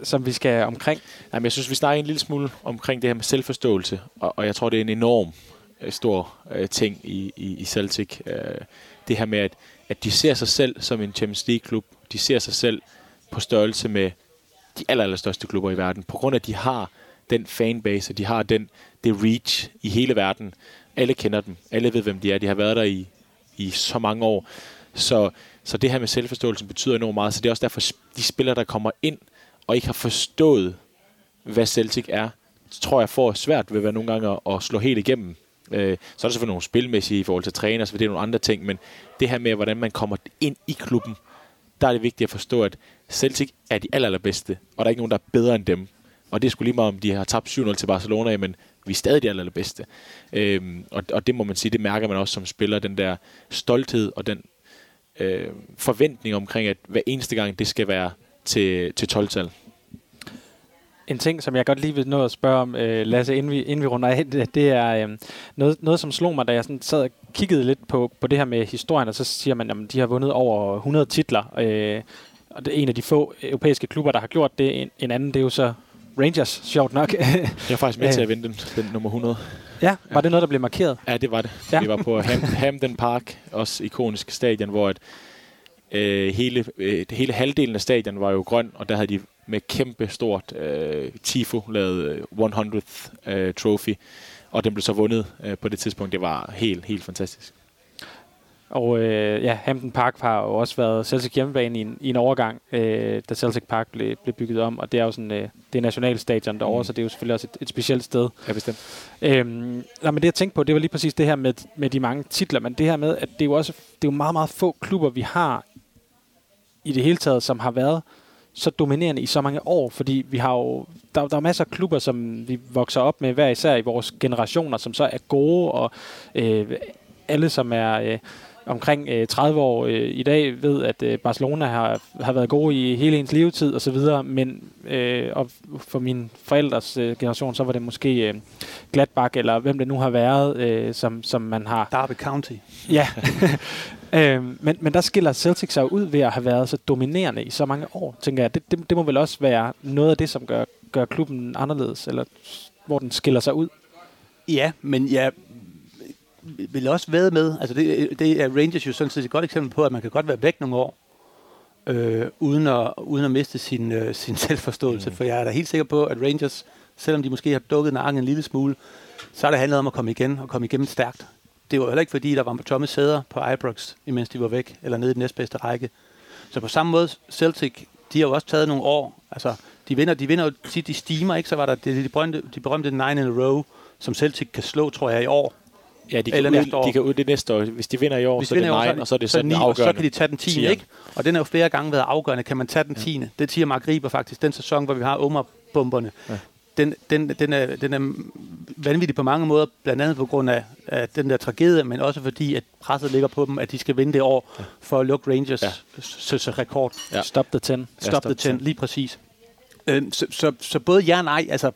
som vi skal omkring? Jamen, jeg synes, vi snakker en lille smule omkring det her med selvforståelse, og, og jeg tror, det er en enorm øh, stor øh, ting i, i, i Celtic. Øh, det her med, at, at de ser sig selv som en Champions League-klub. De ser sig selv på størrelse med de aller, allerstørste klubber i verden, på grund af, at de har den fanbase, og de har den, det reach i hele verden. Alle kender dem. Alle ved, hvem de er. De har været der i, i så mange år. Så, så det her med selvforståelsen betyder enormt meget. Så det er også derfor, de spillere, der kommer ind og ikke har forstået, hvad Celtic er, så tror jeg får svært ved at være nogle gange at, slå helt igennem. Øh, så er der selvfølgelig nogle spilmæssige i forhold til træner, så det er nogle andre ting, men det her med, hvordan man kommer ind i klubben, der er det vigtigt at forstå, at Celtic er de aller, allerbedste, og der er ikke nogen, der er bedre end dem. Og det skulle lige meget, om de har tabt 7-0 til Barcelona, men vi er stadig de aller, allerbedste. Øhm, og, og det må man sige, det mærker man også som spiller, den der stolthed og den øh, forventning omkring, at hver eneste gang, det skal være til, til 12-tal. En ting, som jeg godt lige vil nå at spørge om, øh, Lasse, inden vi, inden vi runder af, det, det er øh, noget, noget, som slog mig, da jeg sådan sad og kiggede lidt på, på det her med historien, og så siger man, at de har vundet over 100 titler. Øh, og det er en af de få europæiske klubber, der har gjort det. En, en anden, det er jo så Rangers, sjovt nok. jeg er faktisk med til at *laughs* vinde den, den nummer 100. Ja, var ja. det noget, der blev markeret? Ja, det var det. Ja. Vi var på *laughs* Ham, Hamden Park, også ikonisk stadion, hvor at, øh, hele, øh, hele halvdelen af stadion var jo grøn, og der havde de med kæmpe stort øh, tifo lavet 100th øh, trophy. og den blev så vundet øh, på det tidspunkt. Det var helt, helt fantastisk. Og øh, ja, Hampton Park har jo også været Celtic hjemmebane i en, i en overgang, øh, da Celtic Park blev, blev bygget om, og det er jo sådan, øh, det er nationalstadion derovre, mm. så det er jo selvfølgelig også et, et specielt sted. Ja, bestemt. Øhm, nej, men det jeg tænkte på, det var lige præcis det her med, med de mange titler, men det her med, at det er jo også det er jo meget, meget få klubber, vi har i det hele taget, som har været så dominerende i så mange år, fordi vi har jo, der, der er masser af klubber, som vi vokser op med hver især i vores generationer, som så er gode, og øh, alle, som er øh, omkring øh, 30 år øh, i dag, ved, at øh, Barcelona har, har været gode i hele ens levetid og så videre, men øh, og for min forældres øh, generation, så var det måske øh, Gladbach, eller hvem det nu har været, øh, som, som man har... Derby County. Ja, *laughs* øh, men, men der skiller Celtic sig ud ved at have været så dominerende i så mange år, tænker jeg. Det, det, det må vel også være noget af det, som gør, gør klubben anderledes, eller hvor den skiller sig ud. Ja, men jeg vil også være med, altså det, det er Rangers jo sådan set et godt eksempel på, at man kan godt være væk nogle år, øh, uden, at, uden at miste sin, øh, *laughs* sin selvforståelse. Mm. For jeg er da helt sikker på, at Rangers, selvom de måske har dukket nakken en lille smule, så har det handlet om at komme igen og komme igennem stærkt. Det var heller ikke fordi, der var tomme sæder på Ibrox, imens de var væk, eller nede i den næstbedste række. Så på samme måde, Celtic, de har jo også taget nogle år. Altså, de vinder, de vinder jo tit, de stimer, ikke? Så var der de, de, berømte, de berømte nine in a row, som Celtic kan slå, tror jeg, i år. Ja, de kan, Eller ud, de kan ud det næste år. Hvis de vinder i år, Hvis så er det 9, og så er det så, så den afgørende. Og så kan de tage den 10, ikke? Og den er jo flere gange været afgørende. Kan man tage den 10? Ja. Det siger Mark Riber faktisk. Den sæson, hvor vi har Omar-bomberne. Ja. Den, den, den, er, den er vanvittig på mange måder, blandt andet på grund af, af den der tragedie, men også fordi, at presset ligger på dem, at de skal vinde det år ja. for at lukke Rangers ja. rekord. Ja. Stop the 10. Stop, ja, stop the 10, lige præcis. Øhm, så, så, så både ja og nej, altså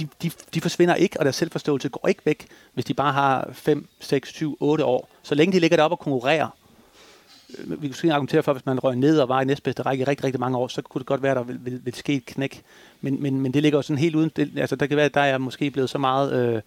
de, de, de forsvinder ikke, og deres selvforståelse går ikke væk, hvis de bare har 5, 6, 7, 8 år. Så længe de ligger deroppe og konkurrerer, øh, vi kunne sige argumentere for, at hvis man røg ned og var i næstbedste række i rigtig, rigtig mange år, så kunne det godt være, at der ville, ville, ville ske et knæk. Men, men, men det ligger jo sådan helt uden... Det, altså, der kan være, at der er måske blevet så meget øh,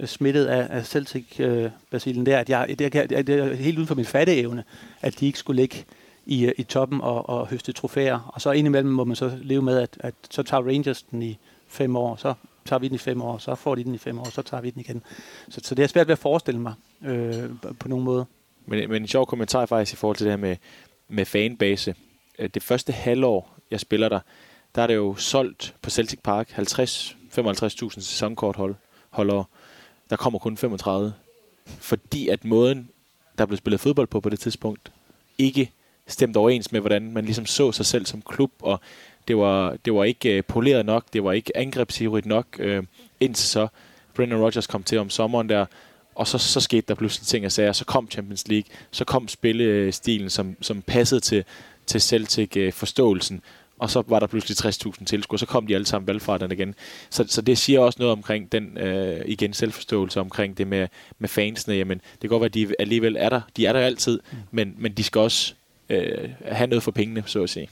øh, smittet af, af Celtic-basilen øh, der, at jeg, det, det, det er helt uden for min fatteevne, at de ikke skulle ligge i, øh, i toppen og, og høste trofæer. Og så indimellem må man så leve med, at, at så tager Rangers den i fem år, så tager vi den i fem år, så får de den i fem år, så tager vi den igen. Så, så det er svært ved at forestille mig øh, på nogen måde. Men, men en sjov kommentar faktisk i forhold til det her med, med fanbase. Øh, det første halvår, jeg spiller der, der er det jo solgt på Celtic Park 50-55.000 sæsonkorthold holdere. Der kommer kun 35. Fordi at måden, der blev spillet fodbold på på det tidspunkt, ikke stemte overens med, hvordan man ligesom så sig selv som klub, og det var, det var ikke uh, poleret nok, det var ikke angrebsivrigt nok, uh, indtil så Brendan Rodgers kom til om sommeren der, og så, så skete der pludselig ting og sager. Så kom Champions League, så kom spillestilen, som, som passede til, til Celtic-forståelsen, og så var der pludselig 60.000 tilskuere, så kom de alle sammen valgfra igen. Så, så det siger også noget omkring den, øh, igen, selvforståelse omkring det med, med fansene. Jamen, det kan godt være, at de alligevel er der. De er der altid, mm. men, men de skal også øh, have noget for pengene, så at sige.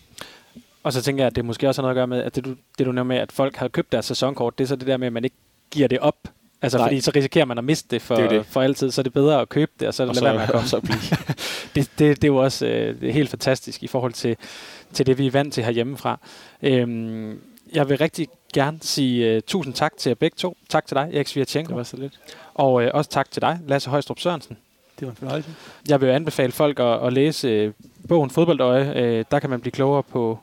Og så tænker jeg, at det måske også har noget at gøre med, at det du, det du nævner med, at folk har købt deres sæsonkort, det er så det der med, at man ikke giver det op. Altså, Nej. fordi så risikerer man at miste det for, det det. for altid, så er det bedre at købe det, og så, og så, med at komme. *laughs* så blive. *laughs* det, det, det er jo også øh, det er helt fantastisk i forhold til, til det, vi er vant til herhjemmefra. Øhm, jeg vil rigtig gerne sige uh, tusind tak til jer begge to. Tak til dig, Erik Svirtjenko. Det var så lidt. Og uh, også tak til dig, Lasse Højstrup Sørensen. Det var en fornøjelse. Jeg vil anbefale folk at, at læse uh, bogen Fodboldøje. Uh, der kan man blive klogere på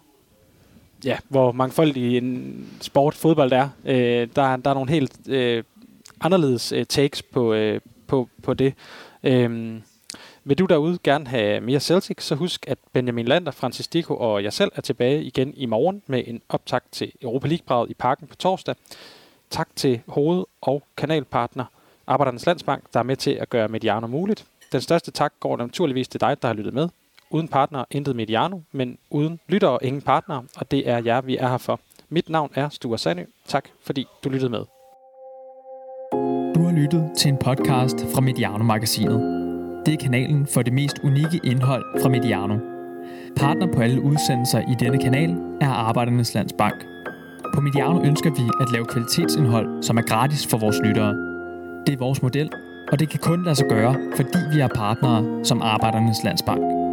ja, hvor mangfoldig en sport fodbold er. Øh, der, der er nogle helt øh, anderledes øh, takes på, øh, på, på det. Øh, vil du derude gerne have mere Celtic, så husk, at Benjamin Lander, Francis Dico og jeg selv er tilbage igen i morgen med en optag til Europa League-braget i parken på torsdag. Tak til hoved- og kanalpartner Arbejdernes Landsbank, der er med til at gøre Mediano muligt. Den største tak går naturligvis til dig, der har lyttet med. Uden partner, intet Mediano, men uden lyttere, ingen partner, og det er jer, vi er her for. Mit navn er Sture Sandø. Tak, fordi du lyttede med. Du har lyttet til en podcast fra Mediano-magasinet. Det er kanalen for det mest unikke indhold fra Mediano. Partner på alle udsendelser i denne kanal er Arbejdernes Landsbank. På Mediano ønsker vi at lave kvalitetsindhold, som er gratis for vores lyttere. Det er vores model, og det kan kun lade sig gøre, fordi vi er partnere som Arbejdernes Landsbank.